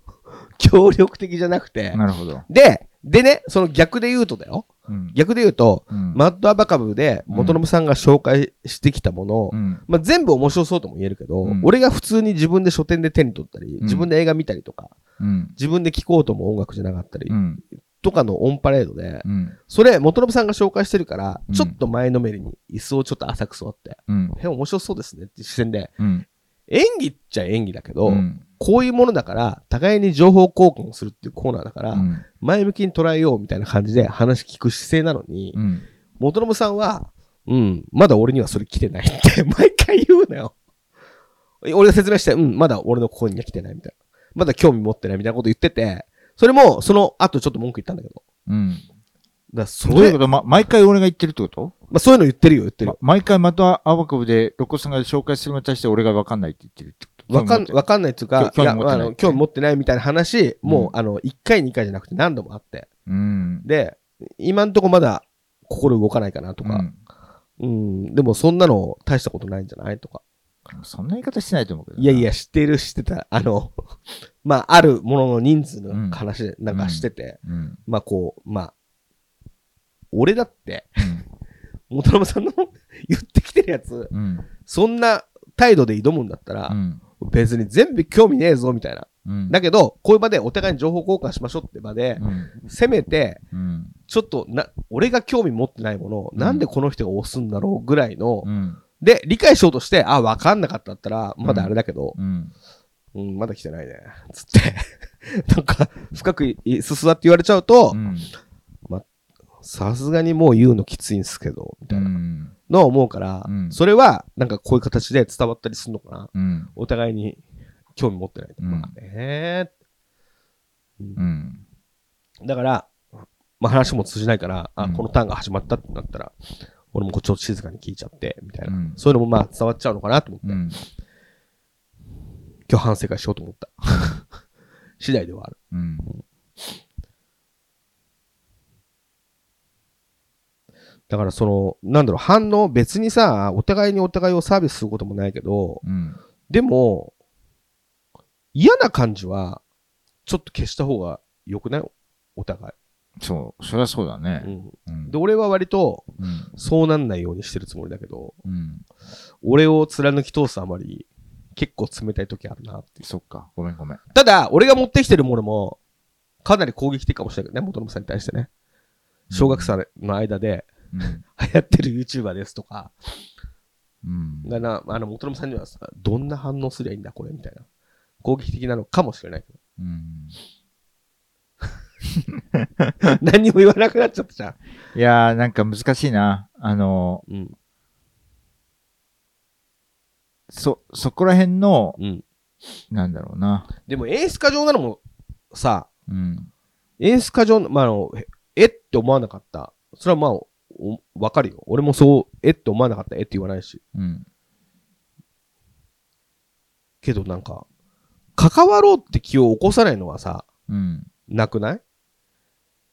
協力的じゃなくて、なるほど。で、でね、その逆で言うとだよ。うん。逆で言うと、うんマッドアバカブで元信さんが紹介してきたものを、うん。まあ、全部面白そうとも言えるけど、うん俺が普通に自分で書店で手に取ったり、ん自分で映画見たりとか、うん。自分で聴こうとも音楽じゃなかったり、うん。とかのオンパレードで、うん。それ元信さんが紹介してるから、うんちょっと前のめりに椅子をちょっと浅く座って、うん。へ、面白そうですねって視線で、うん。演技っちゃ演技だけど、うん。こういうものだから、互いに情報交換をするっていうコーナーだから、うん。前向きに捉えようみたいな感じで話聞く姿勢なのに、うん。元信さんは、うん、まだ俺にはそれ来てないって 毎回言うなよ。俺が説明して、うん、まだ俺のここには来てないみたいな。まだ興味持ってないみたいなこと言ってて、それも、その後ちょっと文句言ったんだけど。うん。だそれ、どういうこと？ま、毎回俺が言ってるってこと？まあそういうの言ってるよ、言ってるまよ。毎回またアバカブで、ロコさんが紹介するのに対して俺が分かんないって言ってるってわかん、わかんないっていうか、興味持ってないやあの興味持ってないみたいな話、もう、うんあの、1回、2回じゃなくて何度もあって。うん。で、今んとこまだ心動かないかなとか、うんうん、でもそんなの大したことないんじゃないとか。そんな言い方してないと思うけどな。いやいや、知ってる、知ってた。あの、まあ、あるものの人数の話で、なんかしてて、うん。まあこう、まあ、俺だって、うん。元信さんの言ってきてるやつ、うん。そんな態度で挑むんだったらう、ん。別に全部興味ねえぞ、みたいな。うん。だけど、こういう場でお互いに情報交換しましょうって場で、うん。せめて、うん。ちょっとな、俺が興味持ってないものを、うんなんでこの人が押すんだろうぐらいの、うん。で、理解しようとして、あ、わかんなかったったら、まだあれだけど、うん。うん、まだ来てないね。つって。なんか、深くいすすわって言われちゃうとう、ん。さすがにもう言うのきついんすけど、みたいなうん。のを思うから、うんそれは、なんかこういう形で伝わったりするのかな。うん。お互いに興味持ってないと。うんまあねうん。だから、まあ話も通じないから、あ、うんこのターンが始まったってなったら、俺もこうちょっと静かに聞いちゃって、みたいな。うんそういうのもまあ伝わっちゃうのかなと思って、うん。今日反省会しようと思った。次第ではある。うん。だからその、なんだろう、反応、別にさ、お互いにお互いをサービスすることもないけど、うん。でも、嫌な感じは、ちょっと消した方が良くない？お互そう。そりゃそうだね。ん。うんで、。俺は割と、うん。そうなんないようにしてるつもりだけど、うん。俺を貫き通すあまり、結構冷たい時あるなって。そっか。ごめんごめん。ただ、俺が持ってきてるものも、かなり攻撃的かもしれないけどね、元信さんに対してね。小学生の間でうん。流行ってる YouTuber ですとか、うん。がな、あの、元信さんにはさ、どんな反応すりゃいいんだ、これ、みたいな。攻撃的なのかもしれないけど。うん。何にも言わなくなっちゃったじゃん。いやー、なんか難しいな。あの、うん。そ、そこら辺の、うん。なんだろうな。でも演出家上なのも、さ、うん。演出家上の、まあ、あの、ええって思わなかった。それはまあ、おわかるよ。俺もそう、えって思わなかった、えって言わないし。うん。けどなんか、関わろうって気を起こさないのはさ、うん。なくない？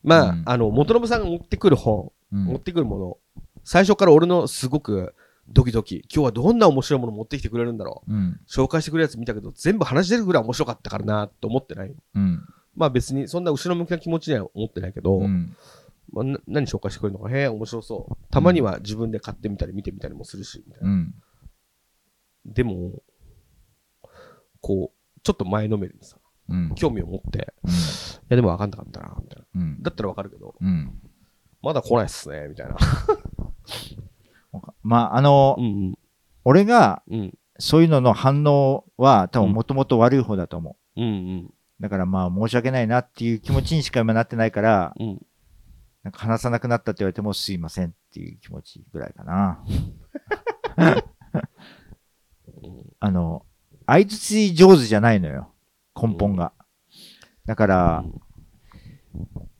まあ、うんあの、元信さんが持ってくる本、うん持ってくるもの、最初から俺のすごくドキドキ、今日はどんな面白いもの持ってきてくれるんだろう。うん。紹介してくれるやつ見たけど、全部話出るぐらい面白かったからなと思ってない。うん。まあ別にそんな後ろ向きな気持ちには思ってないけど、うん。まあ、な何紹介してくれるのか、へえ、面白そう。たまには自分で買ってみたり見てみたりもするし、みたいな。うん。でも、こう、ちょっと前のめりにさ、うん。興味を持って、いやでも分かんなかったな、みたいな。うん。だったら分かるけど、うん。まだ来ないっすね、みたいな。まあ、あのう、ん俺が、うん。うん。そういうのの反応は多分もともと悪い方だと思う。うんうん。だからまあ申し訳ないなっていう気持ちにしか今なってないから、うん。なんか話さなくなったって言われてもすいませんっていう気持ちぐらいかな。あの、相づち上手じゃないのよ。根本が。だから、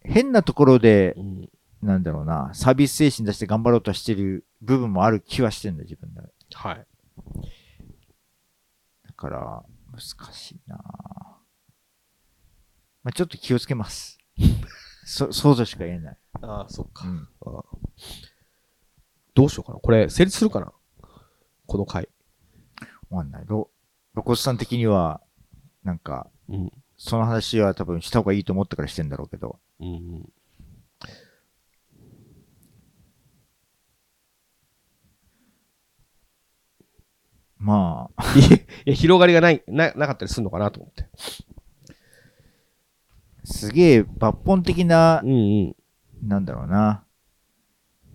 変なところでう、ん。なんだろうな、サービス精神出して頑張ろうとしてる部分もある気はしてんだ、自分で。はい。だから、難しいなまあ、ちょっと気をつけます。そ、想像しか言えない。ああ、そっか。うん。ああどうしようかな。これ、成立するかな？この回。わかんない。ロ、ロコスさん的には、なんか、うん。その話は多分した方がいいと思ったからしてんだろうけど。うんうん。まあ、いや、広がりがない、な、なかったりするのかなと思って。すげえ抜本的なう、んうん。なんだろうな。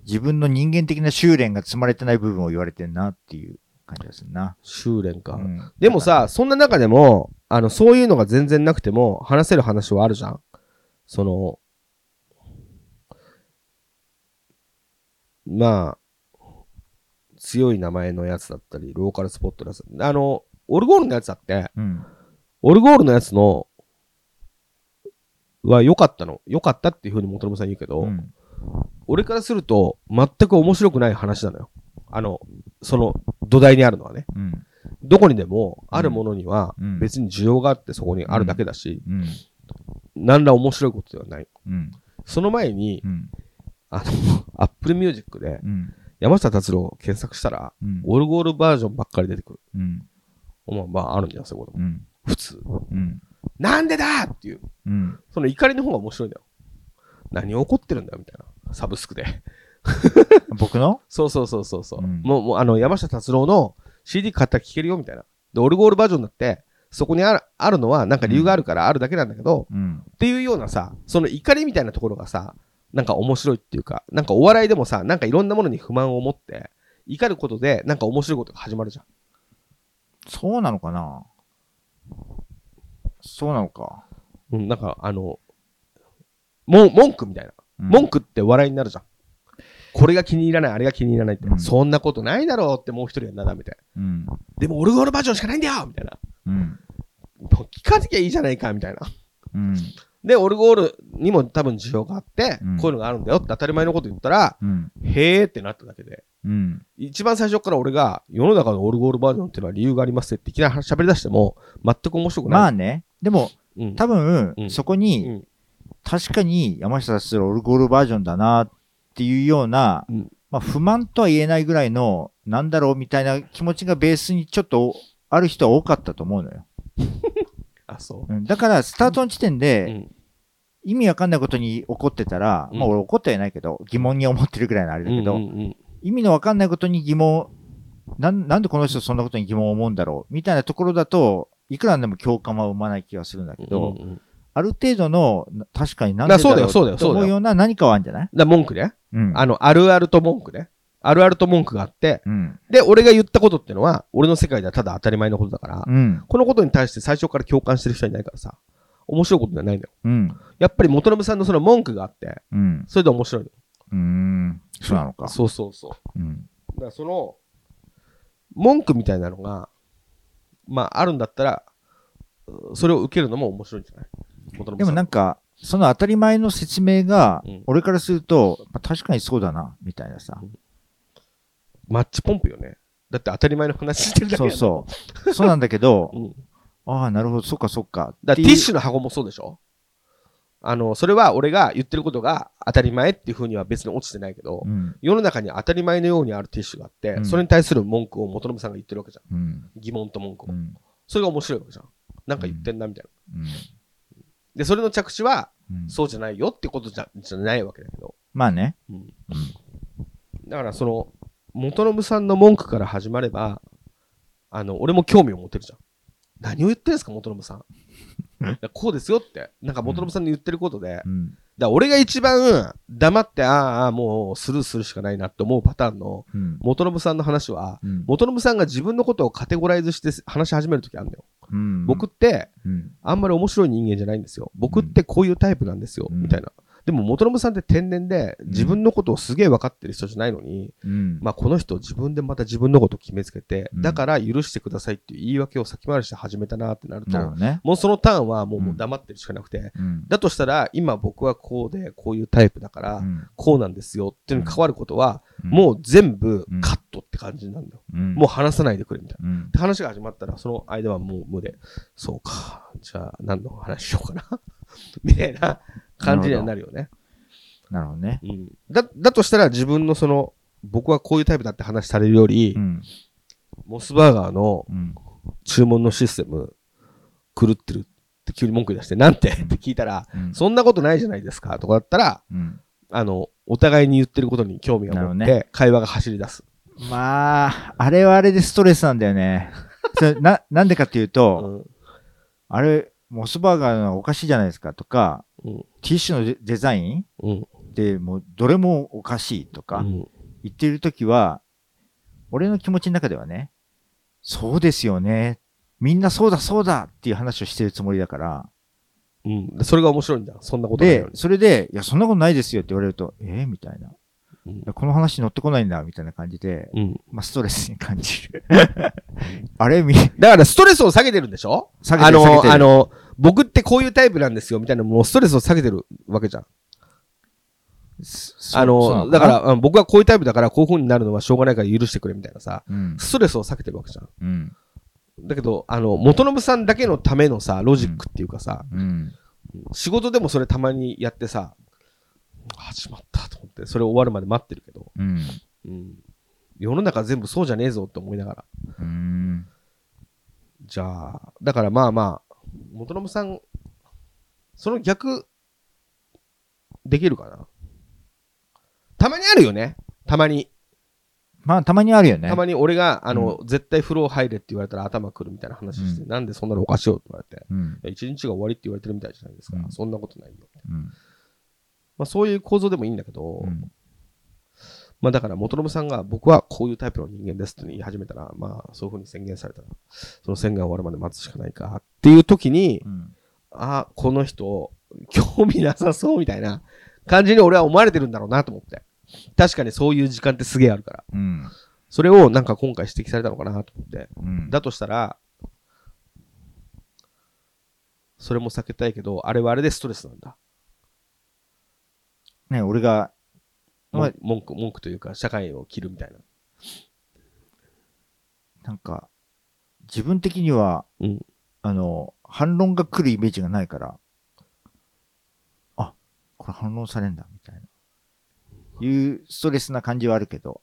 自分の人間的な修練が積まれてない部分を言われてんなっていう感じがするな。修練か。うんでも、さ、そんな中でも、あの、そういうのが全然なくても、話せる話はあるじゃん。その、まあ、強い名前のやつだったり、ローカルスポットのやつ。あの、オルゴールのやつだって、うん。オルゴールのやつの、は良かったの。良かったっていうふうに元信さん言うけど、うん。俺からすると、全く面白くない話なのよ。あの、その土台にあるのはね。うん。どこにでも、あるものにはうん、別に需要があってそこにあるだけだし、うん。何ら面白いことではない。うん。その前にう、ん。あの、アップルミュージックで、うん。山下達郎を検索したら、うん。オルゴールバージョンばっかり出てくる。うん。まあ、まあ、あるんじゃん、そういうことも。うん。普通。うん。なんでだっていう、うん。その怒りの方が面白いんだよ。何起こってるんだよ、みたいな。サブスクで。僕の？そうそうそうそうそう、うんもう、もう、あの、山下達郎の CD 買ったら聴けるよ、みたいな。で、オルゴールバージョンだって、そこにある、あるのは、なんか理由があるからあるだけなんだけど、うん。っていうようなさ、その怒りみたいなところがさ、なんか面白いっていうか、なんかお笑いでもさ、なんかいろんなものに不満を持って、怒ることで、なんか面白いことが始まるじゃん。そうなのかな？そうなのか。うん、なんか、あの、も文句みたいな。うん文句って笑いになるじゃん。これが気に入らない、あれが気に入らないって。うんそんなことないだろうってもう一人はなだめて。うん。でもオルゴールバージョンしかないんだよみたいな。うん。もう聞かなきゃいいじゃないかみたいな。うん。で、オルゴールにも多分需要があって、うんこういうのがあるんだよって当たり前のこと言ったら、うん。へーってなっただけで。うん。一番最初から俺が世の中のオルゴールバージョンっていうのは理由がありますっていきなり喋り出しても全く面白くない。まあね。でも、うん、多分う、ん。そこうに、ん。確かに山下達郎オルゴールバージョンだなっていうような、うん。まあ不満とは言えないぐらいの、なんだろうみたいな気持ちがベースにちょっとある人は多かったと思うのよ。あ、そう。ん。だから、スタートの時点う。で、うん。意味わかんないことに怒ってたら、うん。まあ俺怒ってはいないけど、疑問に思ってるぐらいのあれだけど、うんうんうん。意味のわかんないことに疑問、なん、なんでこの人そんなことに疑問を思うんだろうみたいなところだと、いくらでも共感は生まない気がするんだけど、うんうんある程度の、な確かになんでだろうだよそうだよと思うような何かはあるんじゃない？ら文句ね。うん。あの、あるあると文句ね。あるあると文句があって、うん。で、俺が言ったことってのは、俺の世界ではただ当たり前のことだから、うん。このことに対して最初から共感してる人はいないからさ、面白いことじゃないんだよ。うん。やっぱり元信さんのその文句があって、うん。それで面白いの。うーん。そうなのか。そうそうそう。うん。だからその、文句みたいなのが、まあ、あるんだったら、うそれを受けるのも面白いんじゃない？でもさなんか、その当たり前の説明がうん、俺からすると、まあ確かにそうだな、みたいなさ。マッチポンプよね。だって当たり前の話してるだけそうそう。そうなんだけどう。、うん。ああ、なるほど、そっかそっか。だティッシュの箱もそうでしょ？あの、それは俺が言ってることが当たり前っていう風には別に落ちてないけど、うん。世の中に当たり前のようにあるティッシュがあって、うんそれに対する文句を元信さんが言ってるわけじゃん。うん。疑問と文句を。うん。それが面白いわけじゃん。なんか言ってんなみたいな。うんで、それの着地は、うんそうじゃないよってことじゃじゃないわけだけど。まあね。うんうんだからその、元信さんの文句から始まれば、あの、俺も興味を持てるじゃん。何を言ってんすか、元信さん。こうですよって。なんか元信さんの言ってることで、うん。ら俺が一番黙って、ああもうスルーするしかないなって思うパターンのうん。元信さんの話は、うん元信さんが自分のことをカテゴライズして話し始めるときあるんだよ。うん僕って、うん。あんまり面白い人間じゃないんですよ。僕ってこういうタイプなんですよ、うんみたいな。でも元信さんって天然で自分のことをすげえ分かってる人じゃないのに、うん。まあこの人自分でまた自分のことを決めつけて、うんだから許してくださいっていう言い訳を先回りして始めたなってなると、ね。もうそのターンはもううんもう黙ってるしかなくて、うん。だとしたら今僕はこうでこういうタイプだから、うんこうなんですよっていうのに関わることは、うんもう全部カットって感じなんだよ。うんもう話さないでくれみたいな。うんで話が始まったら、その間はもう無で、そうか、じゃあ何の話しようかな。みたいな感じにはなるよね。なるほどね。うん。だ、だとしたら自分のその、僕はこういうタイプだって話されるより、うん。モスバーガーのうん。注文のシステム、狂ってるって急に文句出して、なんて？って聞いたら、うんそんなことないじゃないですかとかだったら、うん。あの、お互いに言ってることに興味が持って、会話が走り出す。まあ、あれはあれでストレスなんだよね。それな、なんでかっていううと、ん。あれ、モスバーガーのおかしいじゃないですかとか、うん。ティッシュのデデザインうん。ってもうどれもおかしいとかうん言っているときは、俺の気持ちの中ではね、そうですよね。みんなそうだそうだっていう話をしてるつもりだから、うん。でそれが面白いんだ。そんなことないでそれで、いや、そんなことないですよって言われると、えー、みたいな。いうんやこの話乗ってこないんだ、みたいな感じで、うん。まあ、ストレスに感じる。あれ、み、だからストレスを下げてるんでしょ？下げてるあの、下げてるあの、僕ってこういうタイプなんですよ、みたいな、もうストレスを下げてるわけじゃん。そあの、だか、ら、うん僕はこういうタイプだから、こういう風になるのはしょうがないから許してくれ、みたいなさ、うん。ストレスを下げてるわけじゃん。うん。だけど、あの、元信さんだけのためのさ、ロジックっていうかさ、うん。仕事でもそれたまにやってさ、始まったと思って、それ終わるまで待ってるけど、うん。うん。世の中全部そうじゃねえぞって思いながら。うん。じゃあ、だからまあまあ、元信さん、その逆、できるかな？たまにあるよね。たまに。まあ、たまにあるよね。たまに俺が、あの、絶対風呂入れって言われたら頭くるみたいな話して、うなんでそんなのおかしいよって言われて、うん。一日が終わりって言われてるみたいじゃないですか。うんそんなことないよ。うん。まあそういう構造でもいいんだけど、うんまあだから元信さんが僕はこういうタイプの人間ですって言い始めたら、まあそういうふうに宣言されたら、その宣言終わるまで待つしかないかっていう時に、うん。あ、この人、興味なさそうみたいな感じに俺は思われてるんだろうなと思って。確かにそういう時間ってすげえあるから。うん。それをなんか今回指摘されたのかなと思って。うん。だとしたら、それも避けたいけど、あれはあれでストレスなんだ。ね、俺が、まあ文句、文句というか、社会を切るみたいな。なんか、自分的には、うんあの、反論が来るイメージがないから、あ、これ反論されんだ、みたいな。いうストレスな感じはあるけど、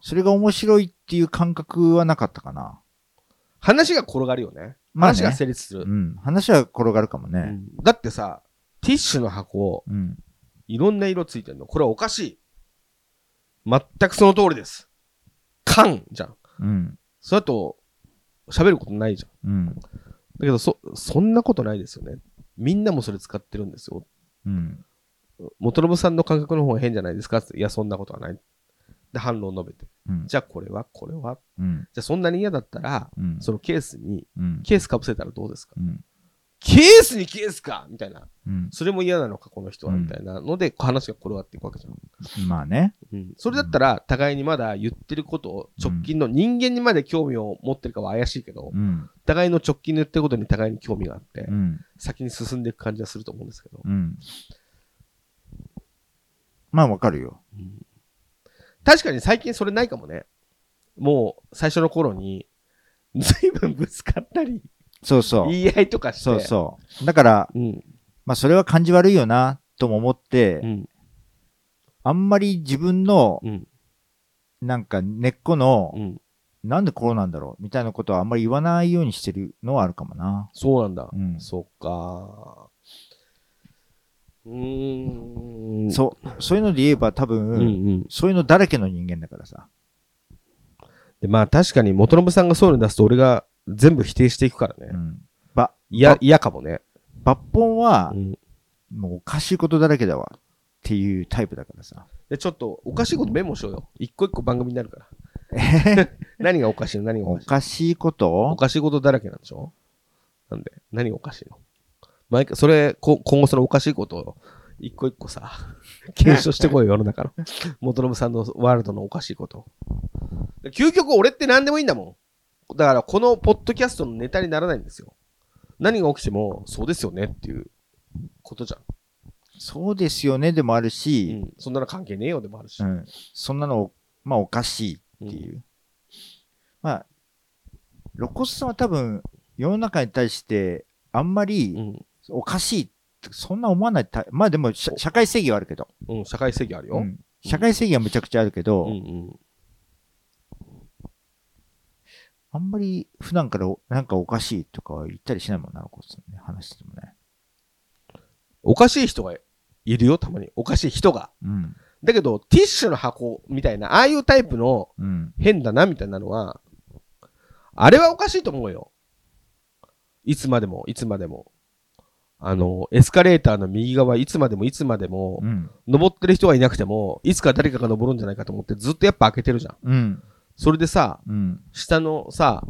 それが面白いっていう感覚はなかったかな。話が転がるよね。まあね話が成立する。うん。話は転がるかもね。うんだってさ、ティッシュの箱、うん。いろんな色ついてんの。これはおかしい。全くその通りです。缶じゃん。うん。それだと、喋ることないじゃん。うん。だけど、そ、そんなことないですよね。みんなもそれ使ってるんですよ。うん。元信さんの感覚の方が変じゃないですかっていや、そんなことはない。で、反論を述べて。うん。じゃあ、これは、これは？うん。じゃあ、そんなに嫌だったら、うん。そのケースに、うん。ケースかぶせたらどうですか？うん。ケースにケースかみたいな。うん。それも嫌なのか、この人は。うんみたいなので、話が転がっていくわけじゃん。まあね。うん。それだったら、互いにまだ言ってることを、直近の人間にまで興味を持ってるかは怪しいけど、うん。互いの直近の言ってることに互いに興味があってう、ん。先に進んでいく感じはすると思うんですけど。うん。まあわかるよ。確かに最近それないかもね。もう、最初の頃に、随分ぶつかったり、そうそう。言い合いとかして。そうそう。だから、う。うん。まあそれは感じ悪いよな、とも思って、うん。あんまり自分の、うん。なんか根っこのう、ん。なんでこうなんだろうみたいなことはあんまり言わないようにしてるのはあるかもな。そうなんだ。うん。そっか。うーん。そう、そういうので言えば多分、うんうん。そういうのだらけの人間だからさ。で、まあ確かに元信さんがそういうの出すと俺が全部否定していくからね。うん。ば、嫌、嫌かもね。抜本はう、ん。もうおかしいことだらけだわ。っていうタイプだからさ。で、ちょっとおかしいことメモしようよ。一個一個番組になるから。何がおかしいの？何がおかしいおかしいこおとかしいことだらけなんでしょ？なんで？何がおかしいの？毎回、それ、こ今後そのおかしいことを一個一個さ、検証してこいよ、世の中の。元信さんのワールドのおかしいことを。究極俺って何でもいいんだもん。だからこのポッドキャストのネタにならないんですよ。何が起きても、そうですよねっていうことじゃん。そうですよね、でもあるうし、ん。そんなの関係ねえよでもあるし。うん。そんなの、まあおかしいっていう。まあ、露骨さんは多分、世の中に対して、あんまうりん。おかしいって、そんな思わない。まあでも、社社会正義はあるけど。うん、社会正義あるよ。うん社会正義はむちゃくちゃあるけど、うんうん。あんまり普段からおなんかおかしいとかは言ったりしないもんな、露骨さんね。話しててもね。おかしい人がいるよ、たまに。おかしい人が。うん。だけど、ティッシュの箱みたいな、ああいうタイプのうん。変だなみたいなのは、あれはおかしいと思うよ。いつまでも、いつまでも。あの、エスカレーターの右側、いつまでもいつまでもう、ん。登ってる人がいなくても、いつか誰かが登るんじゃないかと思って、ずっとやっぱ開けてるじゃん。うん。それでさ、うん。下のさ、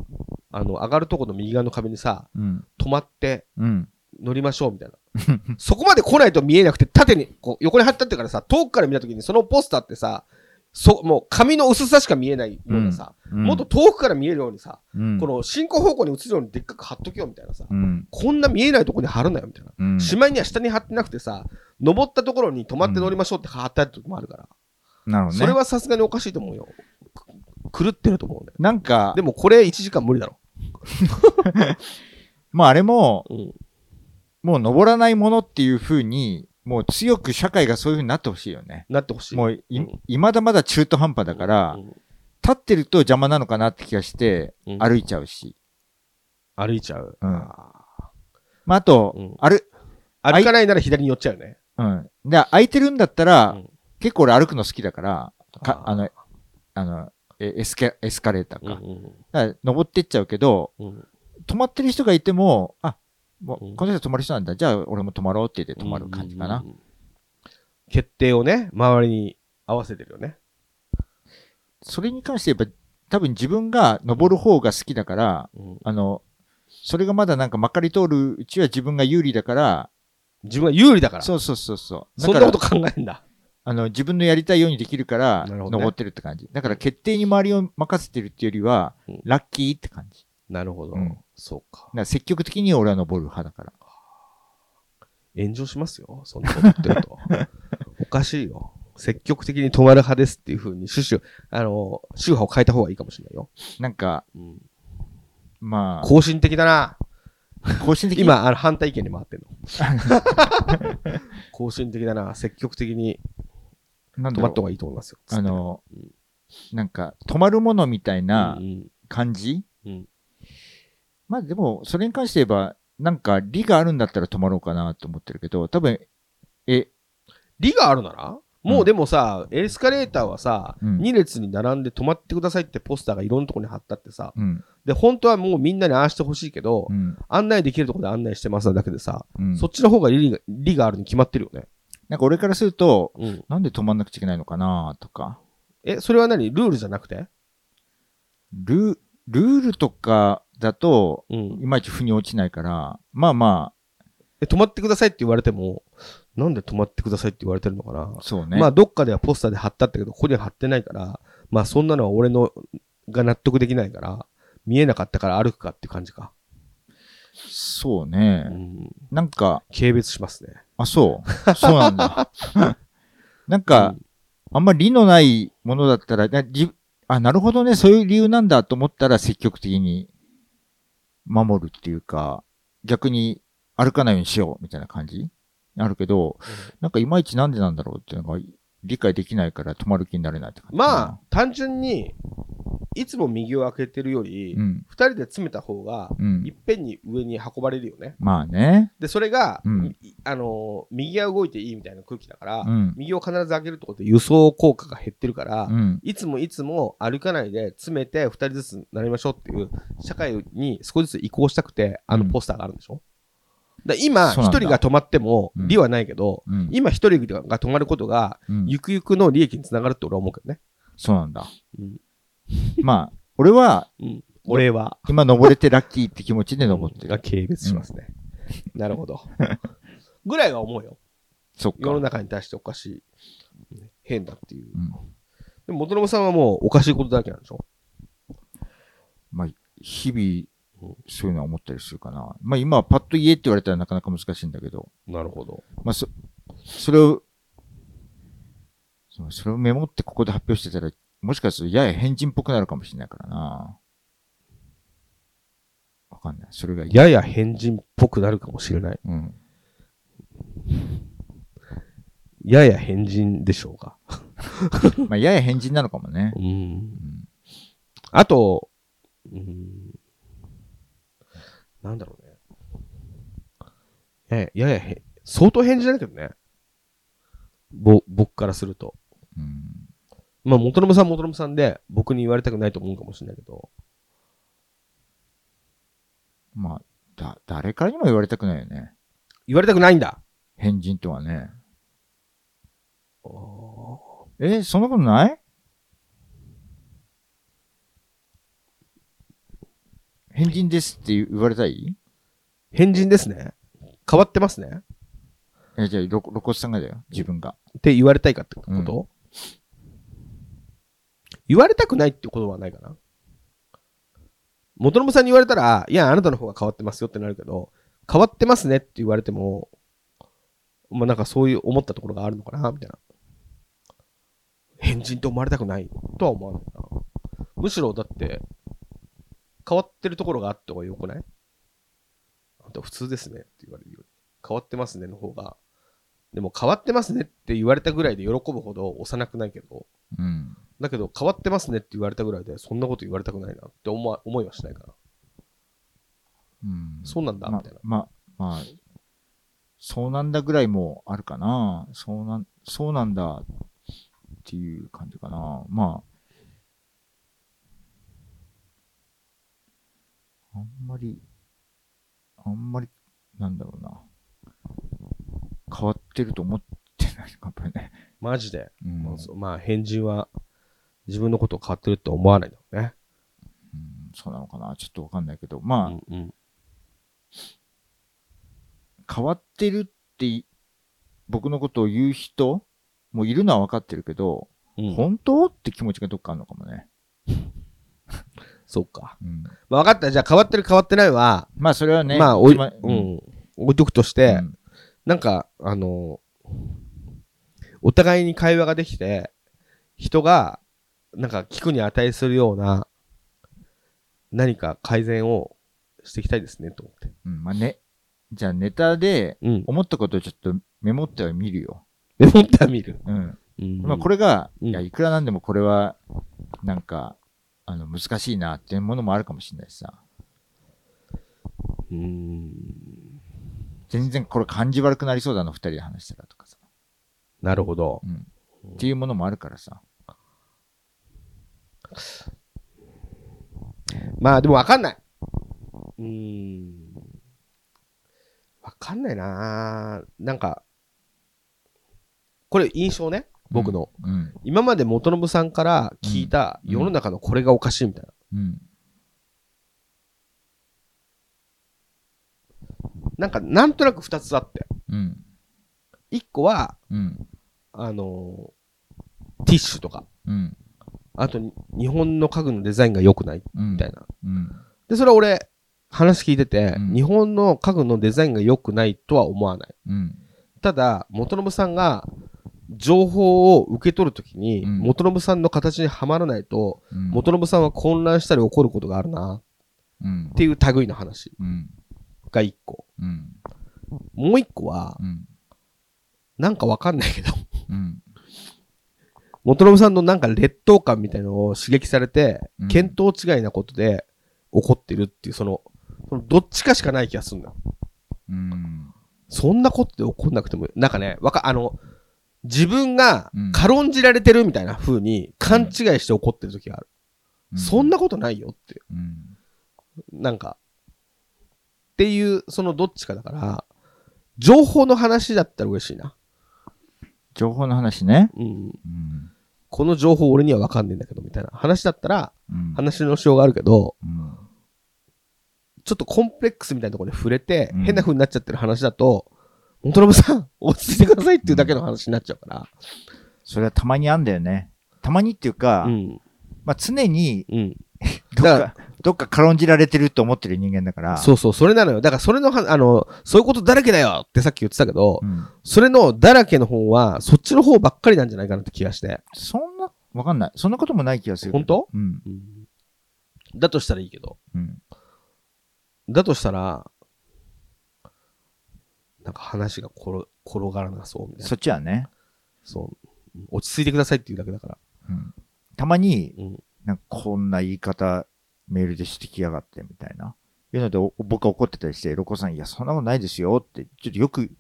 あの、上がるとこの右側の壁にさ、うん。止まってうん。乗りましょうみたいな。そこまで来ないと見えなくて、縦に、こう、横に貼ってあってからさ、遠くから見たときに、そのポスターってさ、そ、もう紙の薄さしか見えないようなさ、うんもっと遠くから見えるようにさ、うん、この進行方向に映るようにでっかく貼っとけよみたいなさ、うん。こんな見えないところに貼るなよみたいな。うん。しまいには下に貼ってなくてさ、登ったところに止まって乗りましょうって貼ってある時もあるから、なるほどね。それはさすがにおかしいと思うよ。く狂ってると思うんだよ。なんかで、もこれ1時間無理だろ。まああれも、うん。もう登らないものっていう風に、もう強く社会がそういう風になってほしいよね。なってほしい。もうい、うん未だまだ中途半端だから、うん立ってると邪魔なのかなって気がして、うん歩いちゃうし。歩いちゃう。うんあまああと、うん歩、ー歩かないなら左に寄っちゃうよね。うん。で、空いてるんだったら、うん結構俺歩くの好きだから、かあーあの、あの、えエスケ、エスカレーターか。うんだから登ってっちゃうけど、うんうん止まってる人がいても、あ、もうんうこの人止まる人なんだ。じゃあ俺も止まろうって言って止まる感じかな。うんうんうん決定をね、周りに合わせてるよね。それに関して言えば、多分自分が登る方が好きだから、うんあの、それがまだなんかまかり通るうちは自分が有利だから、自分が有利だから。そうそうそうそう。そんなこと考えんだ。あの、自分のやりたいようにできるから、登ってるって感じ。だから決定に周りを任せてるっていうよりは、うんラッキーって感じ。なるほど。うんそうかだ。から積極的に俺は登る派だから。炎上しますよ。そんなこと言ってると。おかしいよ。積極的に止まる派ですっていう風に趣旨を、あの、宗派を変えた方がいいかもしれないよ。なんか、うん、まあ、更新的だな。更新的？に、今、あの、反対意見に回ってんの。更新的だな。積極的に止まった方がいいと思いますよ。あのうん、なん。か、止まるものみたいなうん感じ、うん。まあでも、それに関して言えば、なんか、利があるんだったら止まろうかなと思ってるけど、多分、え、利があるなら？もうでもさ、エスカレーターはさ、うん。2列に並んで止まってくださいってポスターがいろんなところに貼ったってさ、うん、で、本当はもうみんなにああしてほしいけど、うん、案内できるところで案内してますだけでさ、うん。そっちの方が利が利があるに決まってるよね。なんか俺からすると、うん。なんで止まんなくちゃいけないのかなとか、え、それは何？ルールじゃなくて？ル、ルールとかだと、うん。いまいち腑に落ちないから、まあまあ、え止まってくださいって言われても、なんで止まってくださいって言われてるのかな？そうね。まあ、どっかではポスターで貼ったったけど、ここには貼ってないから、まあ、そんなのは俺の、が納得できないから、見えなかったから歩くかって感じか。そううね。ん。なんか、軽蔑しますね。あ、そう。そうなんだ。なんか、あんまり理のないものだったら、あ、なるほどね、そういう理由なんだと思ったら積極的に守るっていうか、逆に歩かないようにしようみたいな感じあるけど、なんかいまいちなんでなんだろうっていうのが理解できないから止まる気になれないって。まあ、単純に、いつも右を開けてるより、うん。二人で詰めた方が、うんいっ。ぺんに上に運ばれるよね。まあね。で、それが、うんいあのー右が動いていいみたいな空気だから、うん。右を必ず開けるってことで輸送効果が減ってるから、うん。いつもいつも歩かないで詰めて2人ずつなりましょうっていう社会に少しずつ移行したくてあのポスターがあるんでしょ、だ今1そうなんだ人が止まってもうん利はないけど、うん。今1人が止まることがうんゆくゆくの利益につながるって俺は思うけどね。そうなんだ。うん まあ、俺はうん、俺は。今登れてラッキーって気持ちで登ってがる。軽蔑しますね。なるほど。ぐらいは思うよ。そっ世のか。中に対しておかしい。変だっていう。うんでも元信さんはもうおかしいことだらけなんでしょ？まあ、日々、そういうのは思ったりするかな。まあ今はパッと言えって言われたらなかなか難しいんだけど、なるほど。まあそ、それを、それをメモってここで発表してたら、もしかするとやや変人っぽくなるかもしれないからな。わかんない。それがやや変人っぽくなるかもしれない。うん。やや変人でしょうか。まあやや変人なのかもね。うん。うん。あと、うん、なんだろうね。やや、ややへ、相当変人だけどね。ぼ、僕からすると。うん。まあ、元信さん元信さんで、僕に言われたくないと思うかもしれないけど。まあ、だ、誰からにも言われたくないよね。言われたくないんだ。変人とはね。え、そんなことない？変人ですって言われたい？変人ですね。変わってますね。え、じゃあ、露露骨さんがだよ。自分が。って言われたいかってこと、言われたくないってことはないかな。元信さんに言われたら、いや、あなたの方が変わってますよってなるけど、変わってますねって言われても、まあなんかそういう思ったところがあるのかな、みたいな。変人と思われたくないとは思わないな。むしろだって、変わってるところがあった方がよくない？あんた普通ですねって言われるより。変わってますねの方が、でも変わってますねって言われたぐらいで喜ぶほど幼くないけど、うん。だけど変わってますねって言われたぐらいでそんなこと言われたくないなって思わ思いはしないかな。うん。そうなんだまみたいな。まあ、まあ、そうなんだぐらいもあるかな。そうなん、そうなんだっていう感じかな。まあ、あんまり、あんまり、なんだろうな。変わってると思ってないか、やっぱりね。マジで？うん。まあ変人は自分のことを変わってるって思わないんだろうね。うんそうなのかな。ちょっとわかんないけど。まあ、うんうん。変わってるってい僕のことを言う人もいるのは分かってるけど、うん、本当？って気持ちがどっかあるのかもね。そうか。うん、まあ分かった。じゃあ変わってる変わってないは、まあそれはね、まあおい、うん、置いとくとして、うんなんか、あの、お互いに会話ができて、人が、なんか聞くに値するような、何か改善をしていきたいですね、と思って。うんまあね、じゃあネタでうん。思ったことをちょっとメモっては見るよ。メモっては見る。うん。うん。まあこれが、うんいや、いくらなんでもこれは、なんか、あの、難しいなっていうものもあるかもしれないしさ。うーん。全然これ感じ悪くなりそうだな、二人で話したらとかさ。なるほど。うん。っていうものもあるからさ。まあでもわかんない。うーん。わかんないななんか、これ印象ね。僕の。うん。今まで元信さんから聞いたうん世の中のこれがおかしいみたいな。うん。なんか、なんとなく二つあって。うん。一個は、うん。あのーティッシュとか。うん。あと、日本の家具のデザインが良くないうん。みたいな。うん。で、それは俺、話聞いてて、うん日本の家具のデザインが良くないとは思わない。うん。ただ、元信さんが、情報を受け取るときに、うん元信さんの形にはまらないと、うん。元信さんは混乱したり怒ることがあるな、うんっ。ていう類の話うん。が一個。うん。もう一個は、うん。なんかわかんないけど、うん。元信さんのなんか劣等感みたいのを刺激されて、うん見当違いなことで怒ってるっていう、その、そのどっちかしかない気がするんだ。そんなことで怒んなくても、なんかね、わか、あの、自分がうん軽んじられてるみたいな風に勘違いして怒ってる時がある。そんな。なことないよっていう。うん。なんか、っていう、そのどっちかだから、情報の話だったら嬉しいな。情報の話ね。うん。うん。この情報俺にはわかんねえんだけど、みたいな話だったら、うん。話のしようがあるけど、うん。ちょっとコンプレックスみたいなところに触れて、うん変な風になっちゃってる話だと、本信さん、落ち着いてくださいっていうだけの話になっちゃうから。それはたまにあんだよね。たまにっていうかう、ん。まあ常にうん。どっだかか、どっか軽んじられてると思ってる人間だから。そうそう、それなのよ。だからそれのは、あの、そういうことだらけだよってさっき言ってたけど、うん。それのだらけの方は、そっちの方ばっかりなんじゃないかなって気がして。そんな、わかんない。そんなこともない気がする。本当？うん。だとしたらいいけど。うん。だとしたら、なんか話が転転がらなそうみたいな。そっちはね。そう。落ち着いてくださいっていうだけだから。うん。たまに、うん。なんかこんな言い方、メールで指摘やがって、みたいな。いうので、お僕が怒ってたりして、ロコさん、いや、そんなことないですよって、ちょっとよく、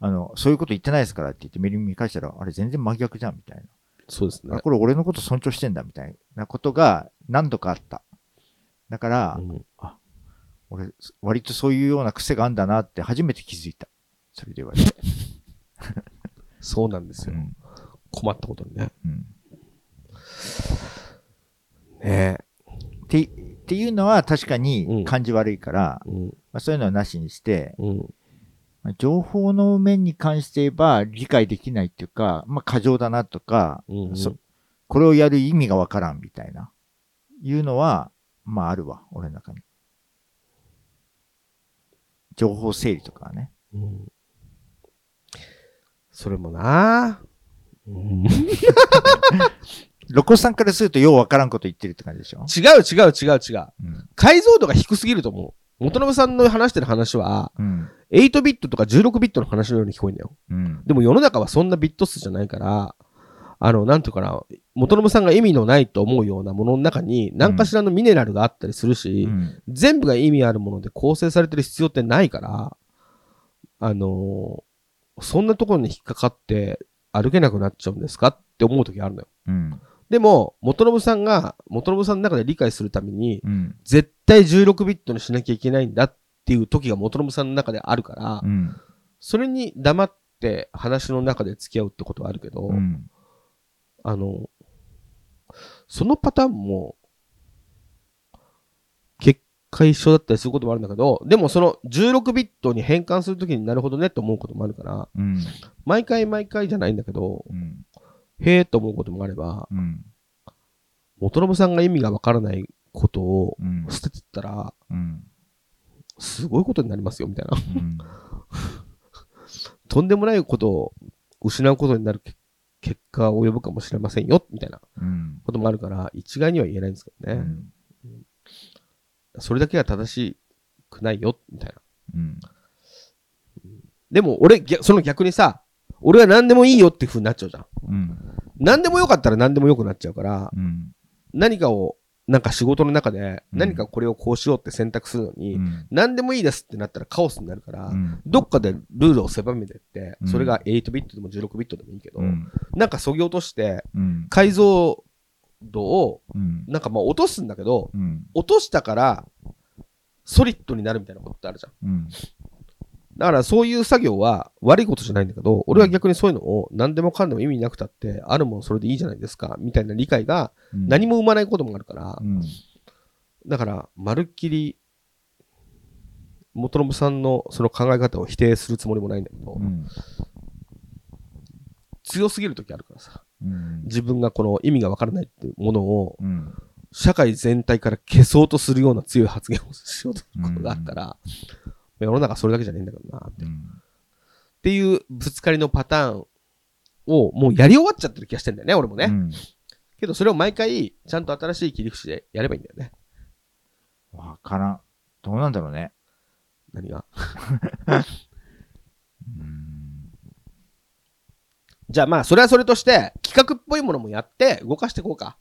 あの、そういうこと言ってないですからって言ってメール見返したら、あれ全然真逆じゃん、みたいな。そうですねあ。これ俺のこと尊重してんだ、みたいなことが何度かあった。だから、うん俺、割とそういうような癖があんだなって初めて気づいた。それで言われて。そうなんですよ。うん。困ったことにね。うん。ねって、っていうのは確かうんに感じ悪いから、え。うん。まあ、そういうのはなしにして、うん。まあ情報の面に関して言えば理解できないっていうか、まあ過剰だなとか、うこれをやる意味がわからんみたいな、いうのは、まああるわ、俺の中に。情報整理とかはね。うん。それもなうん。ロコさんからするとようわからんこと言ってるって感じでしょ？違う違う違う違う。うん。解像度が低すぎると思う。元信さんの話してる話は、うん。8ビットとか16ビットの話のように聞こえるんだよ。うん。でも世の中はそんなビット数じゃないから、あの、なんていうかな、元信さんが意味のないと思うようなものの中に何かしらのミネラルがあったりするし、うん。全部が意味あるもので構成されてる必要ってないから、あのーそんなところに引っかかって歩けなくなっちゃうんですかって思う時あるのよ。うん。でも、元信さんが、元信さんの中で理解するために、うん。絶対16ビットにしなきゃいけないんだっていう時が元信さんの中であるから、うん。それに黙って話の中で付き合うってことはあるけど、うん。あの、そのパターンも、結果一緒だったりすることもあるんだけど、でもその16ビットに変換するときになるほどねって思うこともあるから、うん。毎回毎回じゃないんだけど、うん。へえと思うこともあれば、うん。元信さんが意味がわからないことをうん。捨ててったら、うん。すごいことになりますよ、みたいな。うん。とんでもないことを失うことになるけ結果を及ぶかもしれませんよ、みたいなうん。こともあるから、一概には言えないんですけどね。うん。それだけは正しくないよ、みたいな。うん。でも、俺、逆その逆にさ、俺は何でもいいよって風になっちゃうじゃん。うん。何でもよかったら何でもよくなっちゃうから、うん。何かを、なんか仕事の中で、うん何かこれをこうしようって選択するのに、うん。何でもいいですってなったらカオスになるから、うん。どっかでルールを狭めてって、うんそれが8ビットでも16ビットでもいいけど、うん。なんか削ぎ落として、うん。解像度を、うん。なんかまあ落とすんだけど、うん。落としたから、ソリッドになるみたいなことってあるじゃん。うん。だからそういう作業は悪いことじゃないんだけど、俺は逆にそういうのを何でもかんでも意味なくたって、あるもんそれでいいじゃないですか、みたいな理解が何も生まないこともあるからう、ん。だから、まるっきり、元信さんのその考え方を否定するつもりもないんだけど、うん。強すぎる時あるからさ、うん。自分がこの意味がわからないっていうものを、うん。社会全体から消そうとするような強い発言をしようとすることがあったら、世の中それだけじゃねえんだけどなって。っうん。ていうぶつかりのパターンをもうやり終わっちゃってる気がしてんだよね、俺もね。うん。けどそれを毎回、ちゃんと新しい切り口でやればいいんだよね。わからん。どうなんだろうね。何が？うん。じゃあまあ、それはそれとして、企画っぽいものもやって、動かしていこうか。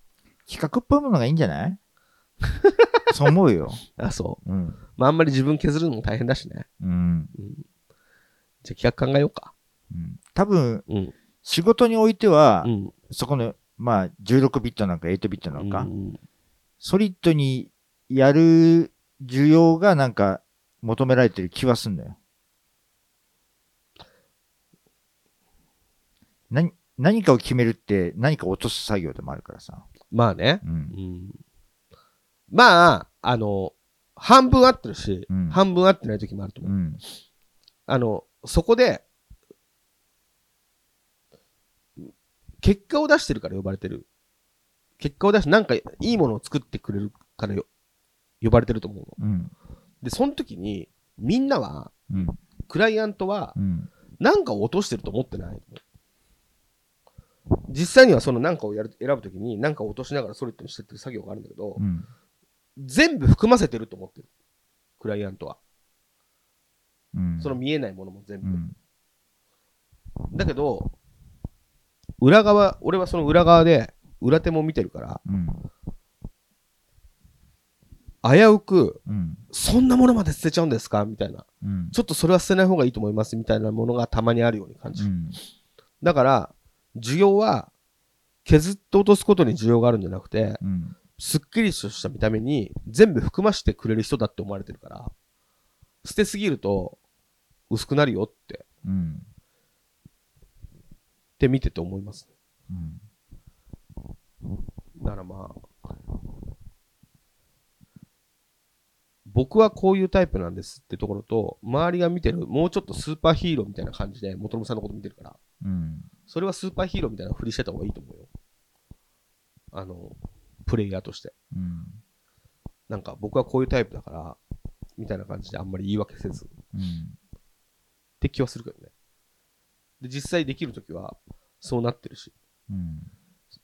企画っぽいものがいいんじゃない？そう思うよ。あ、そう。うん。まあ、あんまり自分削るのも大変だしね。うん。じゃあ企画考えようか。うん多分、うん。仕事においては、うん。そこの、まあ、16ビットなのか8ビットなのか、うんソリッドにやる需要がなんか求められてる気はすんのよ。何、何かを決めるって何か落とす作業でもあるからさ。まあね。うんう。ん。まあ、あの、半分合ってるし、うん半分合ってない時もあると思う。うん。あの、そこで、結果を出してるから呼ばれてる。結果を出して、なんかいいものを作ってくれるからよ呼ばれてると思うの。うん。で、その時に、みんなは、うん。クライアントはう、ん。なんかを落としてると思ってない。実際にはそのなんかをやる選ぶときに、なんかを落としながらソリッドにしてってる作業があるんだけど、うん。全部含ませてると思ってる。クライアントは。うん。その見えないものも全部。うん。だけど、裏側、俺はその裏側で、裏手も見てるから、うん。危うく、うん。そんなものまで捨てちゃうんですか？みたいな。うん。ちょっとそれは捨てない方がいいと思いますみたいなものがたまにあるように感じる。うん。だから、需要は、削って落とすことに需要があるんじゃなくて、うん。すっきりとした見た目に全部含ましてくれる人だって思われてるから、捨てすぎると薄くなるよって、うん。って見てて思います。うん。だからまあ、僕はこういうタイプなんですってところと、周りが見てる、もうちょっとスーパーヒーローみたいな感じで、元信さんのこと見てるから、うん。それはスーパーヒーローみたいなふりしてた方がいいと思うよ。あの、プレイヤーとして。うん。なんか僕はこういうタイプだから、みたいな感じであんまり言い訳せず、うん。って気はするけどね。で、実際できるときは、そうなってるし、うん。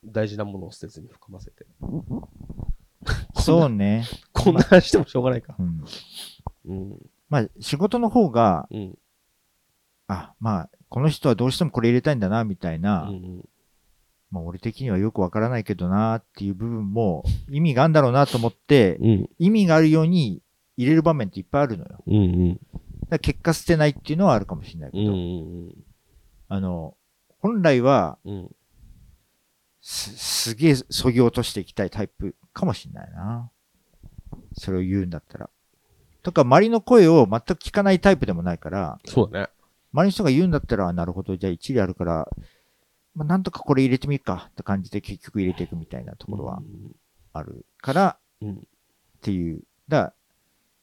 大事なものを捨てずに含ませて。そうね。こんな話してもしょうがないか。うん。うん。まあ、仕事の方が、うん。あ、まあ、この人はどうしてもこれ入れたいんだな、みたいな、うん。まあ、俺的にはよくわからないけどな、っていう部分も意味があるんだろうなと思って、うん。意味があるように入れる場面っていっぱいあるのよ。だかうん。うん。ら結果捨てないっていうのはあるかもしれないけど、うん。あの、本来はうん。す、すげえそぎ落としていきたいタイプかもしれないな。それを言うんだったら。とか、周りの声を全く聞かないタイプでもないから、そうだね。周りの人が言うんだったら、なるほど、じゃあ一理あるから、まあ、なんとかこれ入れてみるかって感じで結局入れていくみたいなところはあるから、うん。っていう。だから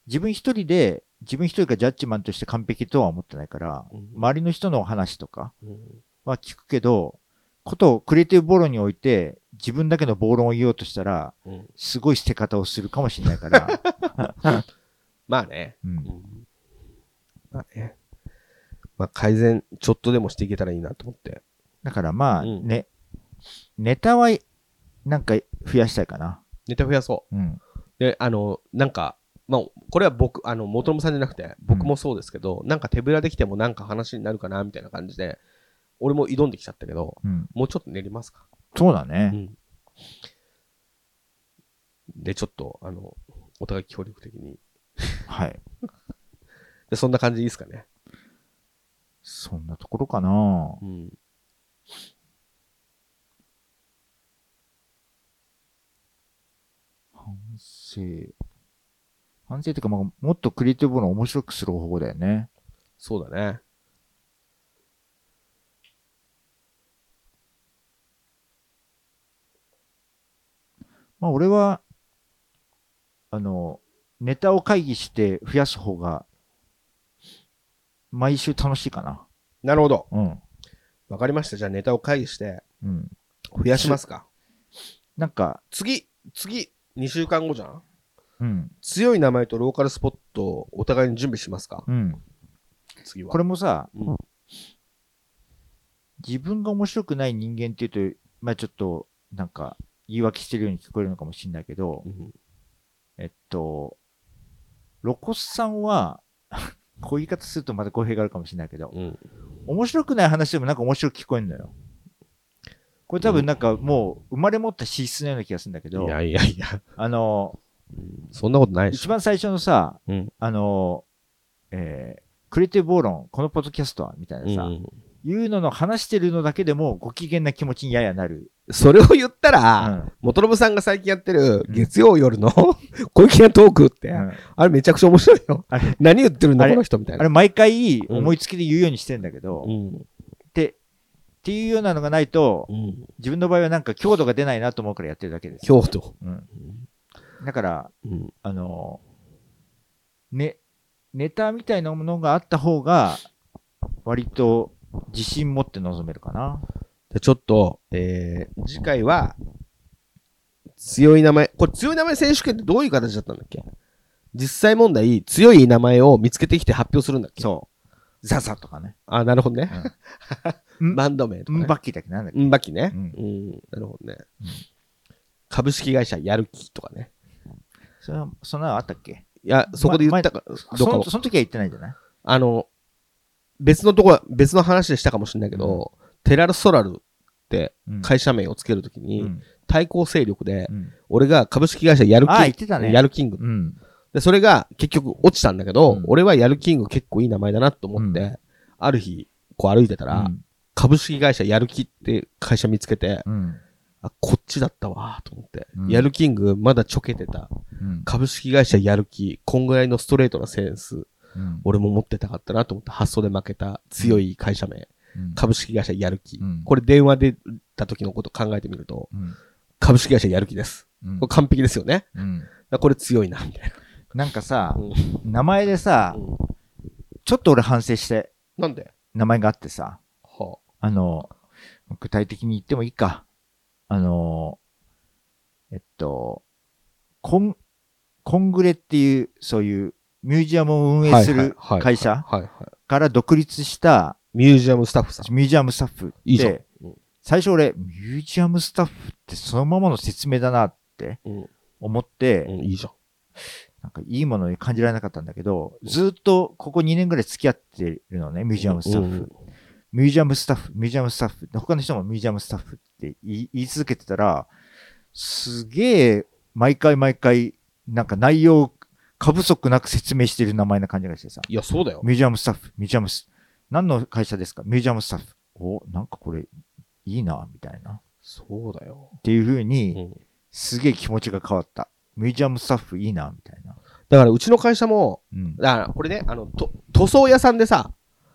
自分一人で、自分一人がジャッジマンとして完璧とは思ってないから、うん周りの人の話とかうん。は聞くけど、ことをクリエイティブボロにおいて、自分だけの暴論を言おうとしたら、うん。すごい捨て方をするかもしれないから、まあね。うんうん。まあね。まあ改善、ちょっとでもしていけたらいいなと思って。だからまあ、うんね、ネタは、なんか増やしたいかな。ネタ増やそう。うん。で、あの、なんか、まあ、これは僕、あの、元信さんじゃなくて、僕もそうですけど、なんか手ぶらできてもなんか話になるかな、みたいな感じで、俺も挑んできちゃったけど、うん。もうちょっと練りますか？うそうだね。ん。で、ちょっと、あの、お互い協力的に。はい。で、そんな感じでいいですかね。そんなところかなうん。反省。反省っていうか、まあ、もっとクリエイティブの面白くする方法だよね。そうだね。まあ、俺は、あの、ネタを会議して増やす方が毎週楽しいかな。なるほど。うん。わかりました。じゃあネタを会議して、うん。増やしますか。なんか、次、次、2週間後じゃんうん。強い名前とローカルスポットをお互いに準備しますかうん。次は。これもさ、うん自分が面白くない人間っていうと、まあちょっと、なんか、言い訳してるように聞こえるのかもしれないけど、うんえっと、ロコスさんは、こういう言い方するとまた語弊があるかもしれないけど、うん。面白くない話でもなんか面白く聞こえるのよ。これ多分なんかもう生まれ持った資質のような気がするんだけど、いやいやいや。あの、そんなことない。一番最初のさ、うんあの、えー、クリエイティブ暴論、このポッドキャストは、みたいなさ、うんいうのの話してるのだけでもご機嫌な気持ちにややなる。それを言ったうら、ん。元信さんが最近やってるうん月曜夜の 小池なトークって、うんあれめちゃくちゃ面白いよ。あれ、何言ってるんだこの人みたいな。あれ毎回うん思いつきで言うようにしてんだけど、うん。って、いうようなのがないと、うん。自分の場合はなんか強度が出ないなと思うからやってるだけです。京都。うん。だから、うん。あの、ね、ネタみたいなものがあった方が、割と自信持って臨めるかな。でちょっと、えー、次回は、強い名前、これ強い名前選手権ってどういう形だったんだっけ？実際問題、強い名前を見つけてきて発表するんだっけ？そう。ザザとかね。あ、なるほどね。うん バンド名とか、ね。うんバッキーだっけ？なんだっけ？うんばきね。ううんん。なるほどね。うん株式会社やる気とかね。それはそんなのあったっけ？いや、そこで言ったか、どそのその時は言ってないんじゃない？あの、別のとこ、別の話でしたかもしれないけど、テラルソラルってうん会社名をつけるときに、うん対抗勢力で、うん俺が株式会社やるああ、言っキてたね。ング、やるキング。うん。で、それが結局落ちたんだけど、うん俺はやるキング結構いい名前だなと思って、うある日、こう歩いてたら、うん株式会社やる気って会社見つけて、うん。あ、こっちだったわと思って、うんやるキングまだちょけてた。うん株式会社やる気、こんぐらいのストレートなセンス、うん俺も持ってたかったなと思って発想で負けた強い会社名、うん株式会社やる気。うんこれ電話出た時のこと考えてみると、うん株式会社やる気です。うんこれ完璧ですよね。これ強いな、みたいなんかさな。、名前でさ、うんちょっと俺反省して、なんで？名前があってさ、はあの、具体的に言ってもいいか。あの、えっと、コン、コングレっていう、そういうミュージアムを運営する会社。から独立したミュージアムスタッフさん。ミュージアムスタッフって、いいじゃんうん最初俺、ミュージアムスタッフってそのままの説明だなってうん。思って、うん、いいじゃん。なんかいいものに感じられなかったんだけど、ずっとここ2年ぐらい付き合ってるのね、ミュージアムスタッフ。うんミュージアムスタッフ、ミュージアムスタッフ。で他の人もミュージアムスタッフって言い言い続けてたら、すげえ、毎回毎回、なんか内容、過不足なく説明してる名前な感じがしてさ。いや、そうだよ。ミュージアムスタッフ、ミュージアムス、何の会社ですか？ミュージアムスタッフ。お、なんかこれ、いいな、みたいな。っそうだよ。ていう風うに、ん。すげえ気持ちが変わった。ミュージアムスタッフいいな、みたいな。だから、うちの会社も、うん。だから、これね、あの、と塗装屋さんでさ、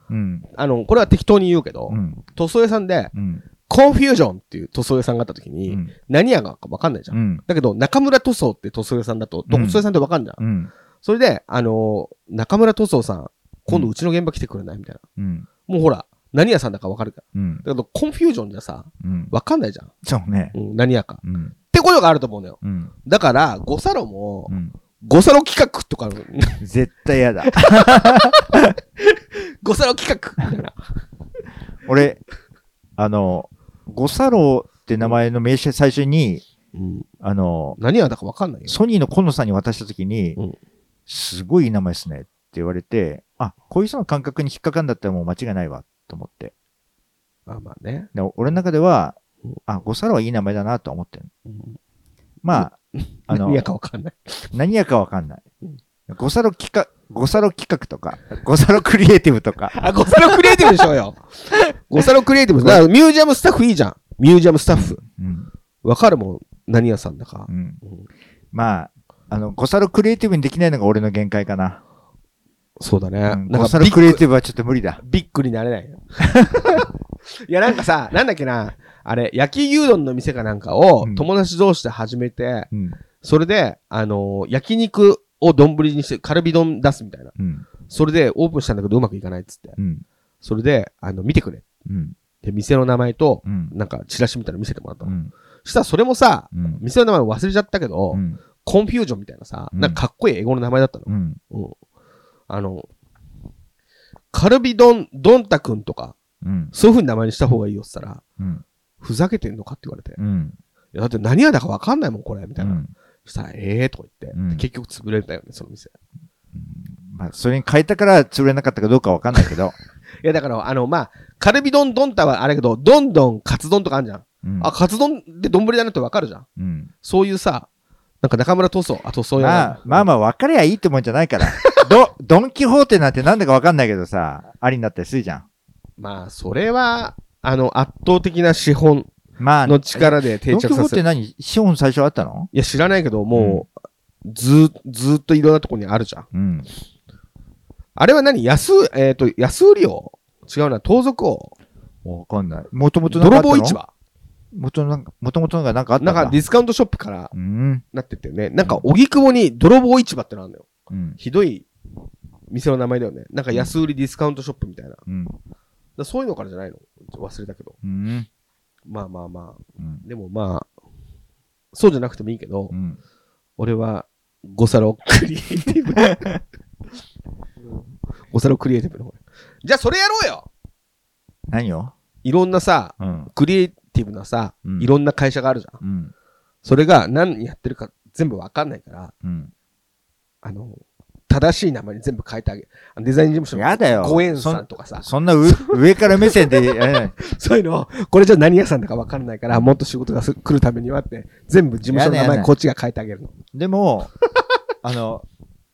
うん。あの、これは適当に言うけど、うん。塗装屋さんで、うん。コンフュージョンっていう塗装屋さんがあった時に、うん。何屋がかわかんないじゃん。うん。だけど、中村塗装って塗装屋さんだと、うん塗装屋さんってわかんじゃん。それで、あのー中村塗装さん、今度うちの現場来てくれない？みたいな。うん。もうほら、何屋さんだかわかるから。うん。だけど、コンフュージョンじゃさ、うん。わかんないじゃん。そうね。うん、何屋か。っうん。てことがあると思うのよ。うん。だから、ゴサロもう、ん。ゴサロ企画とか、絶対嫌だ。ゴサロ企画。俺、あの、ゴサローって名前の名刺最初に、うん。あの、何屋だかわかんないよ。ソニーの今野さんに渡したときに、うんすごいいい名前ですねって言われて、あ、こういう人の感覚に引っかかんだったらもう間違いないわ、と思って。あ、まあね。で俺の中ではうん、あ、ゴサロはいい名前だなと思ってる。うんまあ、あの何、屋かわかんない。何やかわかんないうん。ゴサロ企画、ゴサロ企画とか、ゴサロクリエイティブとか、あ、ゴサロクリエイティブでしょうよ。ゴサロクリエイティブ。だからミュージアムスタッフいいじゃん。ミュージアムスタッフ。うん。わかるもん。何屋さんだかう。ん。うんまあ、あの、ゴサロクリエイティブにできないのが俺の限界かな。そうだね。うんゴなんかクリエイティブはちょっと無理だ。ビッグになれないよ。いや、なんかさ、なんだっけな、あれ、焼き牛丼の店かなんかをうん友達同士で始めて、うん。それで、あのー焼肉を丼にしてカルビ丼出すみたいな。うん。それでオープンしたんだけどうまくいかないっつって。うん。それで、あの、見てくれ。うん。で、店の名前と、うん。なんか、チラシみたいなの見せてもらったの。うん。そしたらそれもさ、うん。店の名前忘れちゃったけど、うん。コンフュージョンみたいなさ、うんなんかかっこいい英語の名前だったの。あの、カルビドン、ドンタ君とか、うん。そういう風に名前にした方がいいよって言ったら、うん。ふざけてんのかって言われて。いうん。や、だって何屋だかわかんないもん、これ、みたいな。うんそしたら、ええー、とか言って、うん結局潰れたよね、その店。まあ、それに変えたから潰れなかったかどうかわかんないけど。いや、だから、あの、まあ、カルビドンドンタはあれだけど、どんどんカツ丼とかあるじゃん。うんあ、カツ丼で丼だなってわかるじゃん。うん。そういうさ、なんか中村塗装、あとそういうの。まあ、まあまあ、分かりゃいいってもんじゃないから。ド、ドンキホーテなんてなんだかわかんないけどさ、ありになったりするじゃん。まあ、それは、あの、圧倒的な資本まあ、の力で定ドンキホー。テ何資本最初あったの？いや、知らないけど、もう、ずー、ずーっといろんなとこにあるじゃん。うん。あれは何？安、えっ、と、安売りを違うな、盗賊をわかんない。もともとなんかあったの？泥棒市場？もとなんか、もともとなんかなんかあっただなんんかディスカウントショップからうん。なっててね。なんか、荻窪に泥棒市場ってのあるんだよ。うん。ひどい店の名前だよね。なんか安売りディスカウントショップみたいな。うん。らそういうのからじゃないの？忘れたけど。うん。まあまあまあ。うん。でもまあ、そうじゃなくてもいいけど、うん。俺は、ゴサロクリエイティブ。ゴサロクリエイティブの方じゃあそれやろうよ何を？いろんなさ、うん。クリエイティブなさ、うんいろんな会社があるじゃん。うん。それが何やってるか全部わかんないから、うん。あの、正しい名前に全部変えてあげる。デザイン事務所のやだよゴエンさんとかさ、そんな上上から目線で、えそういうのを、これじゃ何屋さんだかわかんないから、もっと仕事がす来るためにはって、全部事務所の名前こっちが変えてあげるの。でも、あの、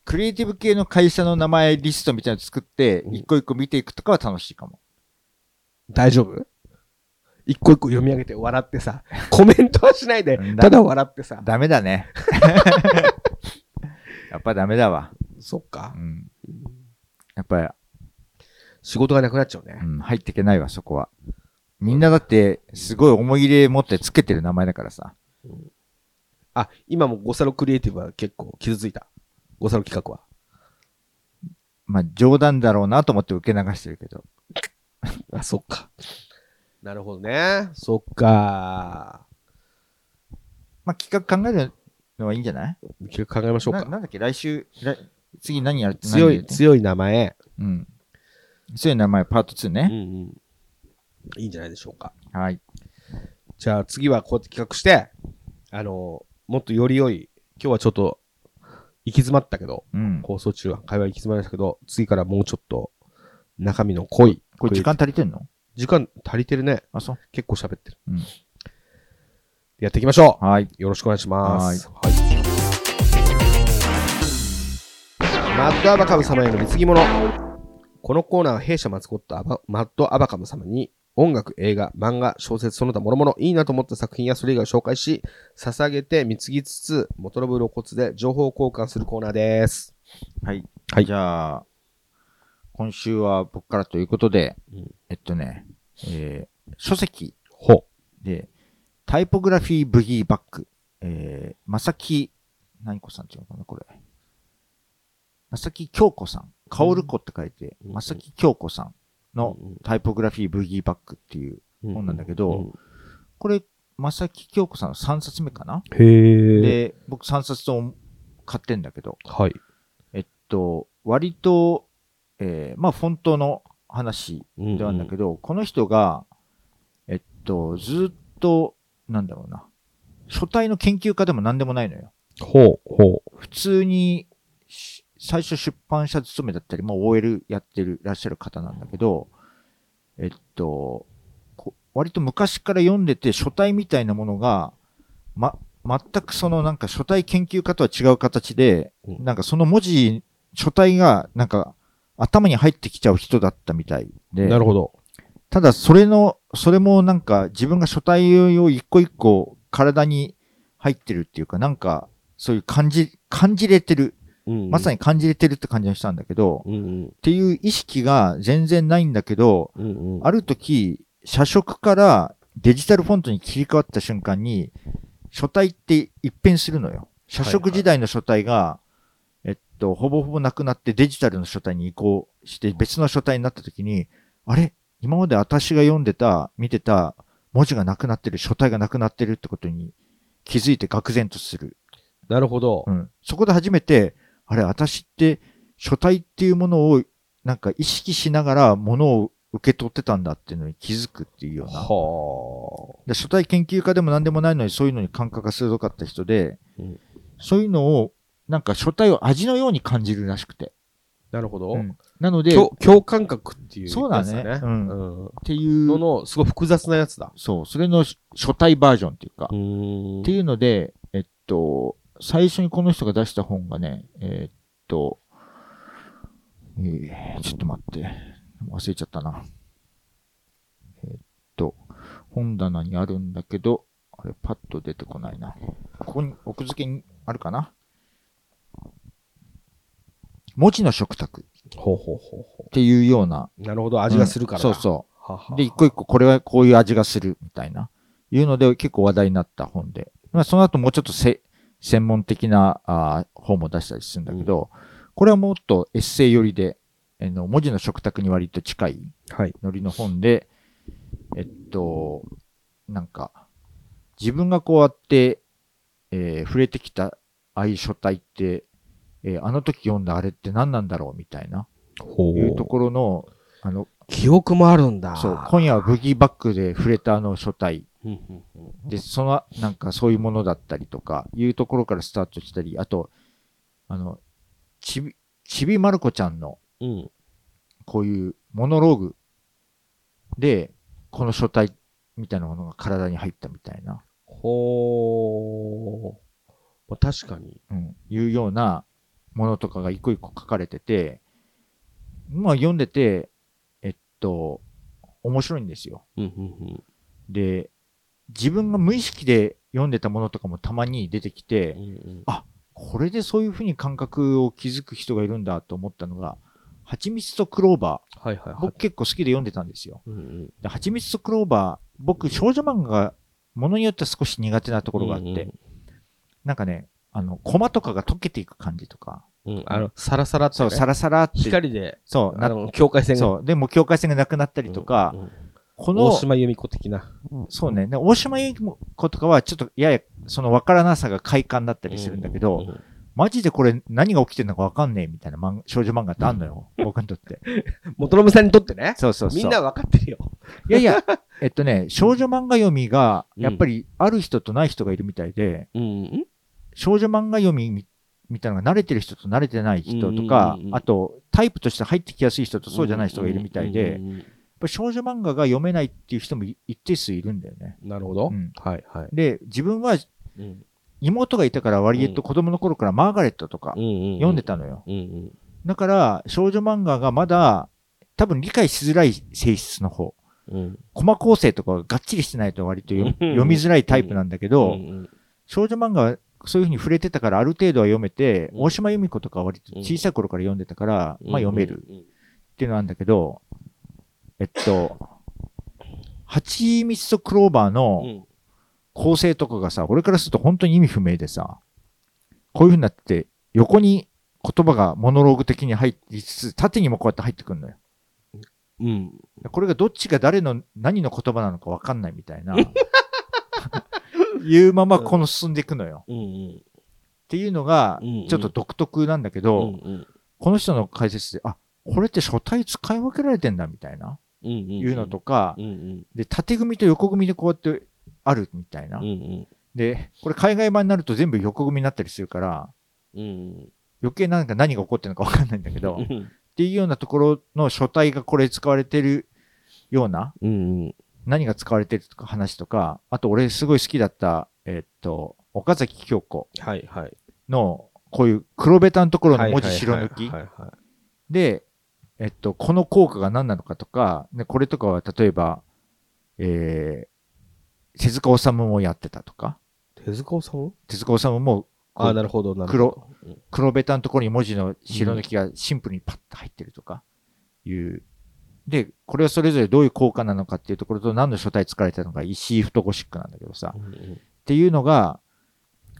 クリエイティブ系の会社の名前リストみたいなの作って、うん一個一個見ていくとかは楽しいかも。大丈夫？一個一個読み上げて笑ってさ、コメントはしないでただ笑ってさ。ダメだね。やっぱダメだわ。そっかう。ん。やっぱり、仕事がなくなっちゃうねう。ん、入っていけないわ、そこは。みんなだって、すごい思い入れ持ってつけてる名前だからさ。あ、今もゴサロクリエイティブは結構傷ついた。ゴサロ企画は。まあ、冗談だろうなと思って受け流してるけど。あ、そっか。なるほどね。そっか。まあ、企画考えるのはいいんじゃない？企画考えましょうか。ななんだっけ、来週、来次何やるって強い、強い名前。うん。強い名前パート2うんね。うん。いいんじゃないでしょうか。はい。じゃあ次はこうやって企画して、あの、もっとより良い、今日はちょっと行き詰まったけど、うん。放送中は会話行き詰まりましたけど、次からもうちょっと中身の濃い。これ時間足りてんの？時間足りてるね。あ、そう。結構喋ってる。うんやっていきましょはい。う。よろしくお願いします。はい。マッドアバカム様への貢ぎ物。このコーナーは弊社マスコットアバマッドアバカム様に音楽、映画、漫画、小説、その他諸々いいなと思った作品やそれ以外を紹介し、捧げて貢ぎつつ、元の部露骨で情報交換するコーナーです。はい。はいじゃあ、今週は僕からということで、うんえっとね、えー、書籍ほで、タイポグラフィーブギーバック、えー、まさき、何子さんっていうのかな、これ。まさき京子さん。かおる子って書いて、うん。まさき京子さんのうんタイポグラフィーブギーバックっていう、う本なんだけどうんこれ、まさき京子さんの3冊目かな？へえ。で、僕3冊とも買ってんだけど、はい。えっと、割と、えーまあ、フォントの話ではあるんだけど、この人が、えっと、ずっと、なんだろうな、書体の研究家でも何でもないのよ。ほう、ほ普通に、し最初出版社勤めだったり、まあ、OL やってる、らっしゃる方なんだけど、えっと、こ割と昔から読んでて、書体みたいなものが、ま、全くそのなんか書体研究家とは違う形で、うんなんかその文字、書体がなんか頭に入ってきちゃう人だったみたいで、なるほど。ただそれの、それもなんか自分が書体を一個一個体に入ってるっていうか、なんかそういう感じ、感じれてる、まさに。に感じれてるって感じがしたんだけど、うんうん。っていう意識が全然ないんだけど、うんうん。ある時、社食からデジタルフォントに切り替わった瞬間に、書体って一変するのよ。社食時代の書体が、えっと、ほぼほぼなくなってデジタルの書体に移行して別の書体になった時に、あれ？今まで私が読んでた、見てた文字がなくなってる、書体がなくなってるってことに気づいて愕然とする。なるほどう。ん。そこで初めて、あれ、私って書体っていうものをなんか意識しながらものを受け取ってたんだっていうのに気づくっていうような。はで書体研究家でも何でもないのにそういうのに感覚が鋭かった人で、うんそういうのをなんか書体を味のように感じるらしくて。あ。なるほど。うんなので、っ共共感覚っていうやつそうだねうんうん。ていうのの、すごい複雑なやつだ。そう、それの書体バージョンっていうか、んっていうので、えっと、最初にこの人が出した本がね、えっと、えー、ちょっと待って、忘れちゃったな。えっと、本棚にあるんだけど、あれ、パッと出てこないな。ここに、奥付けにあるかな？文字の食卓っほうほうほうほていうような。う。なるほど、味がするからだ。そうそう。ははで、一個一個これはこういう味がするみたいな、いうので結構話題になった本で、まあその後もうちょっとせ専門的なあー本も出したりするんだけど、これはもっとエッセイ寄りで、あの文字の食卓に割と近いはい。ノリの本で、えっと、なんか、自分がこうやって、えー触れてきたああいう書体って、えーあの時読んだあれって何なんだろうみたいな、ほいうところの、あの、記憶もあるんだ。そう、今夜はブギーバックで触れたあの書体で、その、なんかそういうものだったりとか、いうところからスタートしたり、あと、あの、ちび、ちびまる子ちゃんの、うん。こういうモノローグで、この書体みたいなものが体に入ったみたいな、ほー。まあ、確かに。うん、いうようなものとかが一個一個書かれてて、まあ読んでて、えっと、面白いんですよ。うんうんで、自分が無意識で読んでたものとかもたまに出てきて、うんうんこれでそういうふうに感覚を築く人がいるんだと思ったのが、蜂蜜とクローバー。はいはいはい。僕結構好きで読んでたんですよ。うんうんで蜂蜜とクローバー、僕少女漫画がものによっては少し苦手なところがあって、なんかね、あの、コマとかが溶けていく感じとか、うんうん。あの、サラサラってそう、ね。サラサラって、光で、そう、なあの、境界線が。そう、でも境界線がなくなったりとか、うんうんこの大、島由美子的な。そうね、で大島由美子とかはちょっとややその分からなさが快感だったりするんだけど、うんうんマジでこれ何が起きてるのか分かんねえみたいな漫少女漫画ってあんの？よ、僕にとって。元信さんにとってね。そうそうそう。みんな分かってるよ。いやいや、えっとね、少女漫画読みが、うんやっぱりある人とない人がいるみたいで、うん。少女漫画読みみみたいなのが慣れてる人と慣れてない人とかあとタイプとして入ってきやすい人とそうじゃない人がいるみたいで、ぱり少女漫画が読めないっていう人もい一定数いるんだよね。なるほどうん。はいはい。で、自分はうん妹がいたから割と子供の頃からマーガレットとか読読んでたのよ。だから少女漫画がまだ多分理解しづらい性質の方。うんコマ構成とかががっちりしてないと割と読読みづらいタイプなんだけど、少女漫画はそういうふうに触れてたからある程度は読めて、うん大島由美子とかは割と小さい頃から読んでたから、うんまあ読めるっていうのなんだけど、えっと、蜂蜜とクローバーうのん。構成とかがさ、俺からすると本当に意味不明でさ、こういうふうになってて、横に言葉がモノローグ的に入りつつ、縦にもこうやって入ってくるのよ。うん。これがどっちが誰の何の言葉なのか分かんないみたいな、いうままこの進んでいくのよ。うんうん。っていうのがちょっと独特なんだけうど、んうん。この人の解説で、あ、これって書体使い分けられてんだみたいな、いうのとかで、縦組みと横組みでこうやってあるみたいな。うんう。ん。で、これ海外版になると全部横組みになったりするから、うん余計なんか何が起こってるのか分かんないんだけど、っうん。ていうようなところの書体がこれ使われてるような、うん何が使われてるとか話とか、あと俺すごい好きだった、えっと、岡崎京子はいはい。の、こういう黒ベタのところの文字白抜きで、えっと、この効果が何なのかとか、ね、これとかは例えば、えー、手塚治虫もやってたとか、手塚治虫？手塚治虫もああ、なるほど、なるほど。うん。黒ベタのところに文字の白抜きがシンプルにパッと入ってるとかいう。で、これはそれぞれどういう効果なのかっていうところと何の書体使われたのか石井太ゴシックなんだけどさ、っうん。ていうのが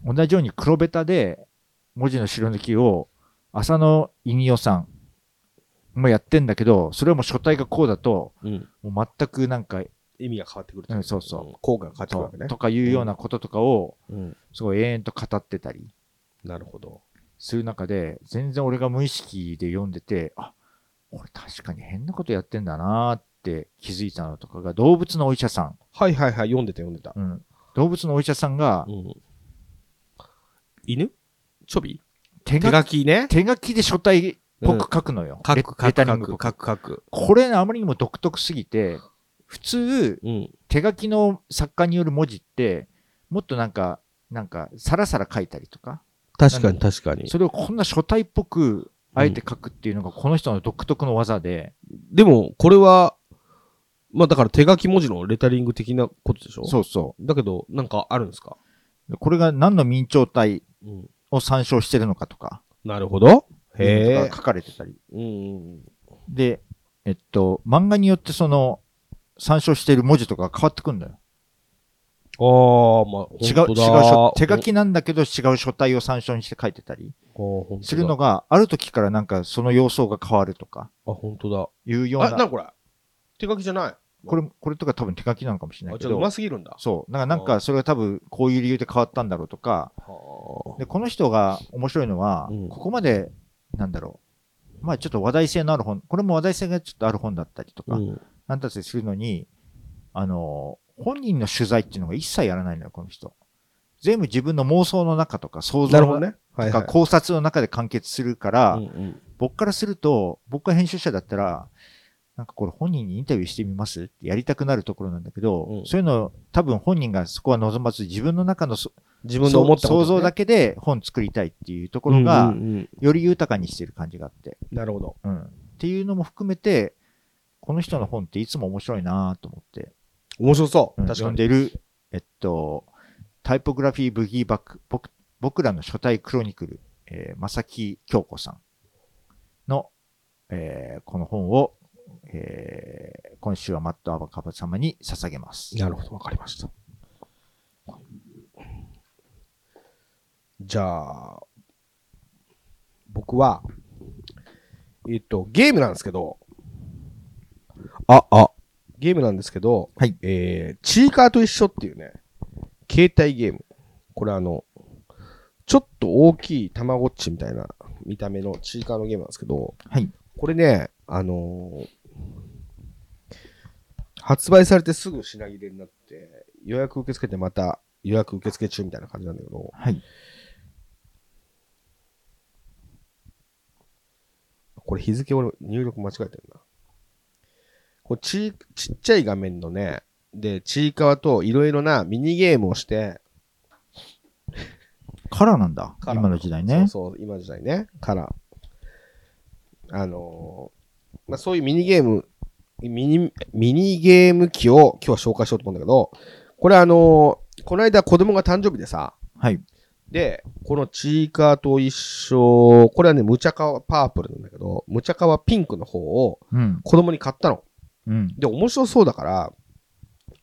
同じように黒ベタで文字の白抜きを浅野稲夫さんもやってんだけど、それはもう書体がこうだと、うん。もう全くなんか、意味が変わってくるうんそうそううん効果が変わってくるわけねと。かいうようなこととかを、うん。すごい永遠と語ってたりなるほど。する中で、全然俺が無意識で読んでて、あ、俺確かに変なことやってんだなーって気づいたのとかが、動物のお医者さん。はいはいはい、読んでた読んでた。うん。動物のお医者さんがう、ん。犬？ちょび手書手書きね。手書きで書体っぽく書くのよ。レ書く書くレタリングっ書く書く書く。これね、あまりにも独特すぎて、普通、うん。手書きの作家による文字って、もっとなんか、なんか、さらさら書いたりとか、確かに確かに。それをこんな書体っぽく、あえて書くっていうのが、この人の独特の技で、でも、これは、まあだから手書き文字のレタリング的なことでしょ？そうそだけど、なんかあるんですか？う。これが何の明朝体うん。を参照してるのかとか、なるほど。へえ。書かれてたり。で、えっと、漫画によってその、参照している文字とかが変わってくるんだよ。うん。ああ、まあ、違う、違う書、手書きなんだけど違う書体を参照にして書いてたりするのが、ある時からなんかその様相が変わるとか、あ、本当だ。いうようあ、なな、んこれ手書きじゃない？これ、これとか多分手書きなのかもしれなあ、ちょっとういけど、ますぎるんだ。そう。だからなんかそれが多分こういう理由で変わったんだろうとか、はで、この人が面白いのは、うんここまで、なんだろう。まあちょっと話題性のある本、これも話題性がちょっとある本だったりとか、あうん。なんたりするのに、あの、本人の取材っていうのが一切やらないのよ、この人。全部自分の妄想の中とか想像ね。はいはい。とか考察の中で完結するから、うんうん僕からすると、僕が編集者だったら、なんかこれ本人にインタビューしてみますってやりたくなるところなんだけど、うんそういうの多分本人がそこは望まず自分の中のそ自分の思ったことね想像だけで本作りたいっていうところが、うんうんうんより豊かにしてる感じがあって、なるほど。うん。っていうのも含めて、この人の本っていつも面白いなと思って、面白そう。うん確かに。読んでる、えっと、タイポグラフィーブギーバック、僕僕らの初代クロニクル、えー、正木京子さんの、えーこの本を、えー今週はマット・アバカバ様に捧げます。なるほど、わかりました。じゃあ、僕は、えっと、ゲームなんですけど、あ、あ、ゲームなんですけど、はいえー、チーカーと一緒っていうね、携帯ゲーム。これあの、ちょっと大きいたまごっちみたいな見た目のチーカーのゲームなんですけど、はい。これね、あのー発売されてすぐ品切れになって、予約受け付けてまた予約受付中みたいな感じなんだけど、はい。これ日付俺入力間違えてるな。これちちっちゃい画面のね、で、ちいかわといろいろなミニゲームをして、カラーなんだ。カラー今の時代ね。そうそう、今の時代ね、から。あのーまあ、そういうミニゲーム、ミニ、ミニゲーム機を今日は紹介しようと思うんだけど、これあのーこの間子供が誕生日でさ、はい。で、このチーカーと一緒、これはね、ムチャカワパープルなんだけど、ムチャカワピンクの方をうん。子供に買ったの。うん。で、面白そうだから、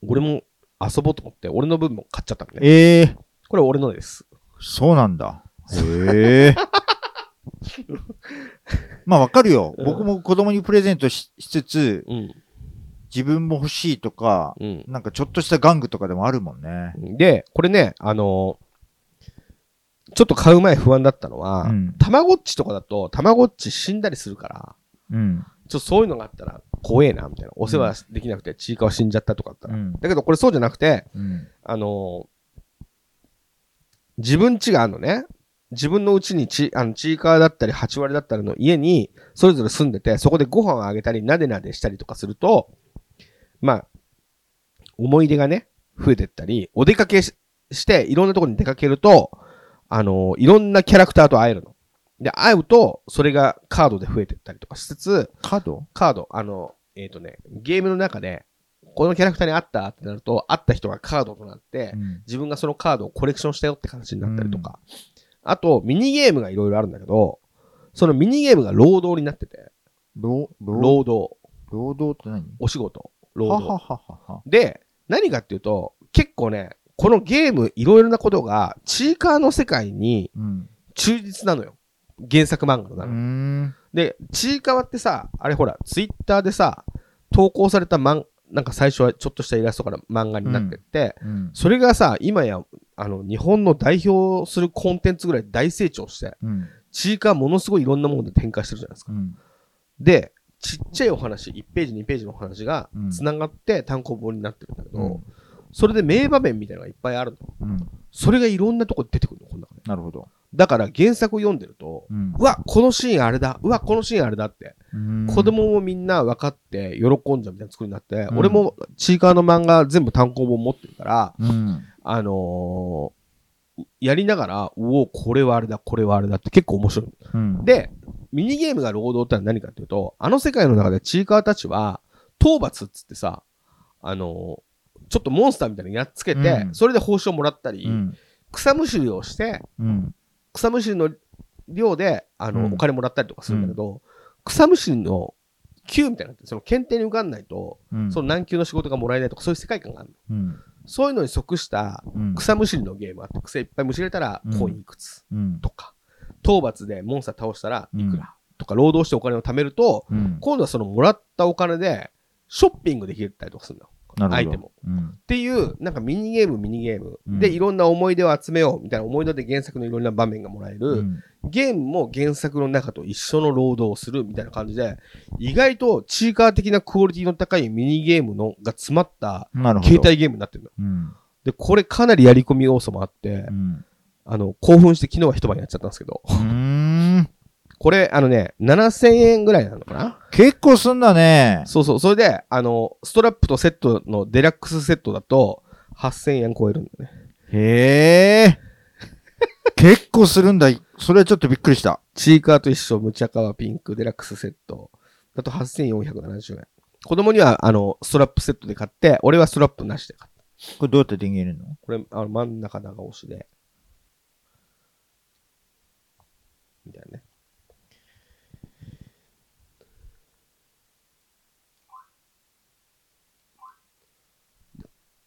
俺も遊ぼうと思って、俺の分も買っちゃったのね。ええー、これ俺のです。そうなんだ。へえ。まあわかるよ。うん僕も子供にプレゼントししつつ、うん。自分も欲しいとか、うん。なんかちょっとした玩具とかでもあるもんね。で、これね、あのーちょっと買う前不安だったのは、うんたまごっちとかだと、たまごっち死んだりするから、うん。ちょっとそういうのがあったら怖えな、みたいな。お世話できなくて、ちいかわ死んじゃったとかあったら。うん。だけどこれそうじゃなくて、うん。あのー自分家があるのね。自分の家にち、あの、ちいかわだったり、八割だったりの家に、それぞれ住んでて、そこでご飯をあげたり、なでなでしたりとかすると、まあ、思い出がね、増えてったり、お出かけしして、いろんなところに出かけると、あのーいろんなキャラクターと会えるの。で、会うと、それがカードで増えてったりとかしつつ、カード？カード、あの、えっ、とね、ゲームの中で、このキャラクターに会ったってなると、会った人がカードとなって、うん。自分がそのカードをコレクションしたよって形になったりとか。あと、ミニゲームがいろいろあるんだけど、そのミニゲームが労働になってて、労、労、労働、労働って何？お仕事、労働。ははは。で、何かっていうと、結構ね、このゲームいろいろなことが、チーカーの世界にうん。忠実なのよ。原作漫画の中で。ん。で、ちいかわってさ、あれほら、ツイッターでさ、投稿された漫、なんか最初はちょっとしたイラストから漫画になってって、うん。それがさ、今や、あの、日本の代表するコンテンツぐらい大成長して、うん。ちいかわものすごいいろんなもので展開してるじゃないですか。うん。で、ちっちゃいお話、1ページ、2ページのお話がうん、繋がって単行本になってるんだけど、うんそれで名場面みたいなのがいっぱいあるの。うん。それがいろんなとこで出てくるの、この中で。なるほど。だから原作を読んでると、うんうわ、このシーンあれだ、うわ、このシーンあれだって、うん子供もみんな分かって喜んじゃうみたいな作りになって、うん俺もチーカーの漫画全部単行本持ってるから、うん。あのーやりながら、うお、これはあれだ、これはあれだって結構面白い。うん。で、ミニゲームが労働って何かっていうと、あの世界の中でチーカーたちは、討伐っつってさ、あのーちょっとモンスターみたいなのやっつけて、うんそれで報酬をもらったり、うん。草むしりをして、うん。草むしりの量で、あの、うんお金もらったりとかするんだけど、草むしりの級みたいなのって、その検定に受かんないと、うん。その何級の仕事がもらえないとか、そういう世界観があるの。うん。そういうのに即したうん。草むしりのゲームあって、草いっぱいむしれたらうんコインいくつうん。とか、討伐でモンスター倒したらいくうんら？とか、労働してお金を貯めると、うん。今度はそのもらったお金で、ショッピングできたりとかするの。アイテムをうん。っていう、なんかミニゲーム、ミニゲームうんでいろんな思い出を集めようみたいな思い出で原作のいろんな場面がもらえる、うん。ゲームも原作の中と一緒の労働をするみたいな感じで、意外とチーカー的なクオリティの高いミニゲームのが詰まった。携帯ゲームになってるの。うん。で、これかなりやり込み要素もあってう、ん。あの、興奮して昨日は一晩やっちゃったんですけど。これ、あのね、7000円ぐらいなのかな？結構すんだね。そうそう。それで、あの、ストラップとセットのデラックスセットだと、8000円超えるんだよね。へえ。結構するんだ。それはちょっとびっくりした。チーカーと一緒、ムチャカワピンクデラックスセットだと8470円。子供には、あの、ストラップセットで買って、俺はストラップなしで買った。これどうやって電源入れるの？これ、あの、真ん中長押しで。みたいなね。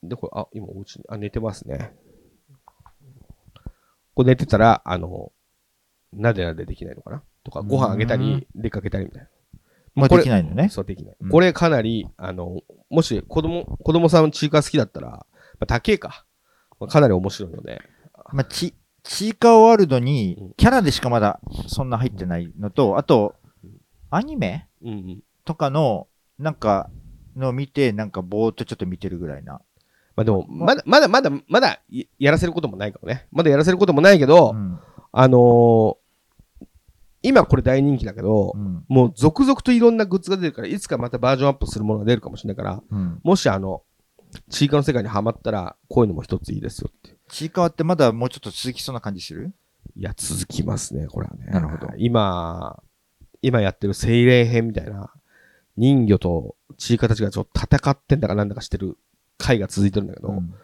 で、これ、あ、今お家に、あ、寝てますね。これ寝てたら、あの、なでなでできないのかなとか、ご飯あげたうり、出かけたりみたいな。まあできないのね。そう、できない。うんこれかなり、あの、もし子供、子供さんチーカー好きだったら、まあ、高えか。まあかなり面白いので。まあ、ち、チーカーワールドうんに、キャラでしかまだそんな入ってないのと、あと、アニメうんうん。とかの、なんか、のを見て、なんかぼーっとちょっと見てるぐらいな。まあでも、まだ、まだ、まだ、まだ、いやらせることもないかもね。まだやらせることもないけど、うん。あのー今これ大人気だけど、うん。もう続々といろんなグッズが出るから、いつかまたバージョンアップするものが出るかもしれないから、うん。もしあの、チーカーの世界にハマったら、こういうのも一ついいですよって。チーカーってまだもうちょっと続きそうな感じする？いや、続きますね、これはね。なるほど今、今やってる精霊編みたいな、人魚とチーカーたちがちょっと戦ってんだかなんだかしてる回が続いてるんだけど、うん。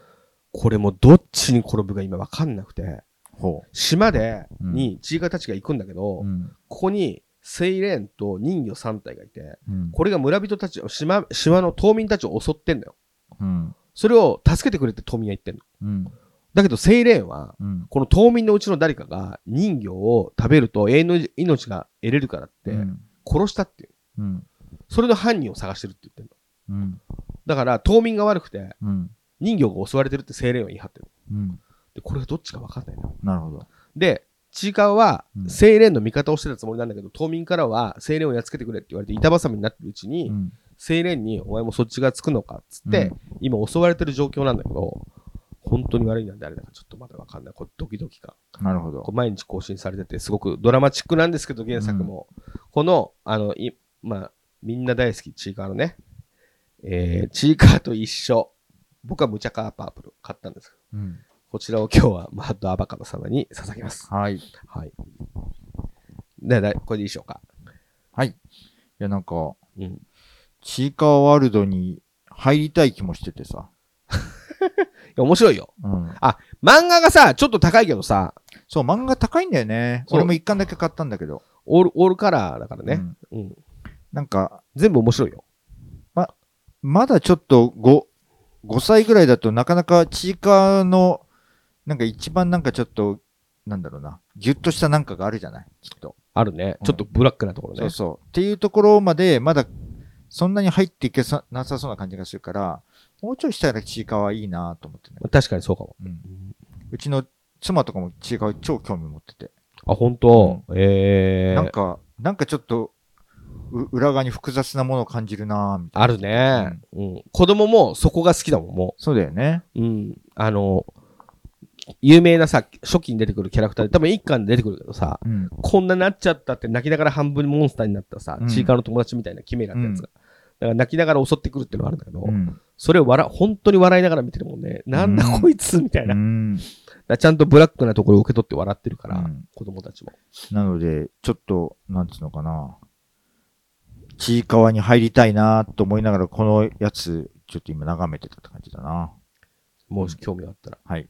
これもどっちに転ぶか今わかんなくて、ほ島で、うんにチーカーたちが行くんだけど、う。うん。ここにセイレーンと人魚3体がいて、うん。これが村人たちを、島、島の島民たちを襲ってんだよ。うん。それを助けてくれって島民が言ってんの。うん。だけどセイレーンは、うん。この島民のうちの誰かが人魚を食べると永遠の命が得れるからって、うん。殺したっていう。うん。それの犯人を探してるって言ってんの。うん。だから、島民が悪くて、うん。人魚が襲われてるってセイレーンは言い張ってる。うん。で、これがどっちか分かんないの。なるほど。で、チーカーはう、んセイレーンの味方をしてたつもりなんだけど、島民からは、セイレーンをやっつけてくれって言われて、板挟みになってるうちに、うん。セイレーンに、お前もそっちがつくのかっつって、うん今襲われてる状況なんだけど、本当に悪いなんであれだかちょっとまだわかんない。これドキドキか。なるほど毎日更新されてて、すごくドラマチックなんですけど、原作も。この、あの、い、まあ、みんな大好き、チーカーのね、えー、チーカーと一緒。僕はムチャカーパープル買ったんですけど、うん。こちらを今日はマッドアバカド様に捧げます。はい。いはい。で、だこれでいいでしょうか？や、なんか、うん。チーカーワールドに入りたい気もしててさ。いや面白いよ。うん。漫画がさ、ちょっと高いけどさ、そう、漫画高いんだよね。俺も一巻だけ買ったんだけど。オール、オールカラーだからね。うんうん。なんか、全部面白いよ。まだちょっと5、5歳ぐらいだとなかなかチーカーの、なんか一番なんかちょっと、なんだろうな、ギュッとしたなんかがあるじゃない？きっと。あるね。うんちょっとブラックなところね。そうそう。っていうところまで、まだ、そんなに入っていけさなさそうな感じがするから、もうちょいしたらちいかわいいなと思ってね。確かにそうかも。うん。うちの妻とかもちいかわ超興味持ってて。あ、本当、ええなんか、なんかちょっと、う裏側に複雑なものを感じるなみたいあるね、うん。子供もそこが好きだもん、もな。そうだよね。う。うん。あの、有名なさ、初期に出てくるキャラクターで、多分一巻で出てくるけどさ、うん。こんななっちゃったって泣きながら半分モンスターになったさ、うんチーカーの友達みたいなキメラってやつが。だから泣きながら襲ってくるっていうのがあるんだけど、うん。それを笑、本当に笑いながら見てるもんね。なんだうんこいつみたいな。ちゃんとブラックなところを受け取って笑ってるから、うん子供たちも。なので、ちょっと、なんつうのかな。ちいかわに入りたいなと思いながら、このやつ、ちょっと今眺めてたって感じだな。もし興味があったら。はい。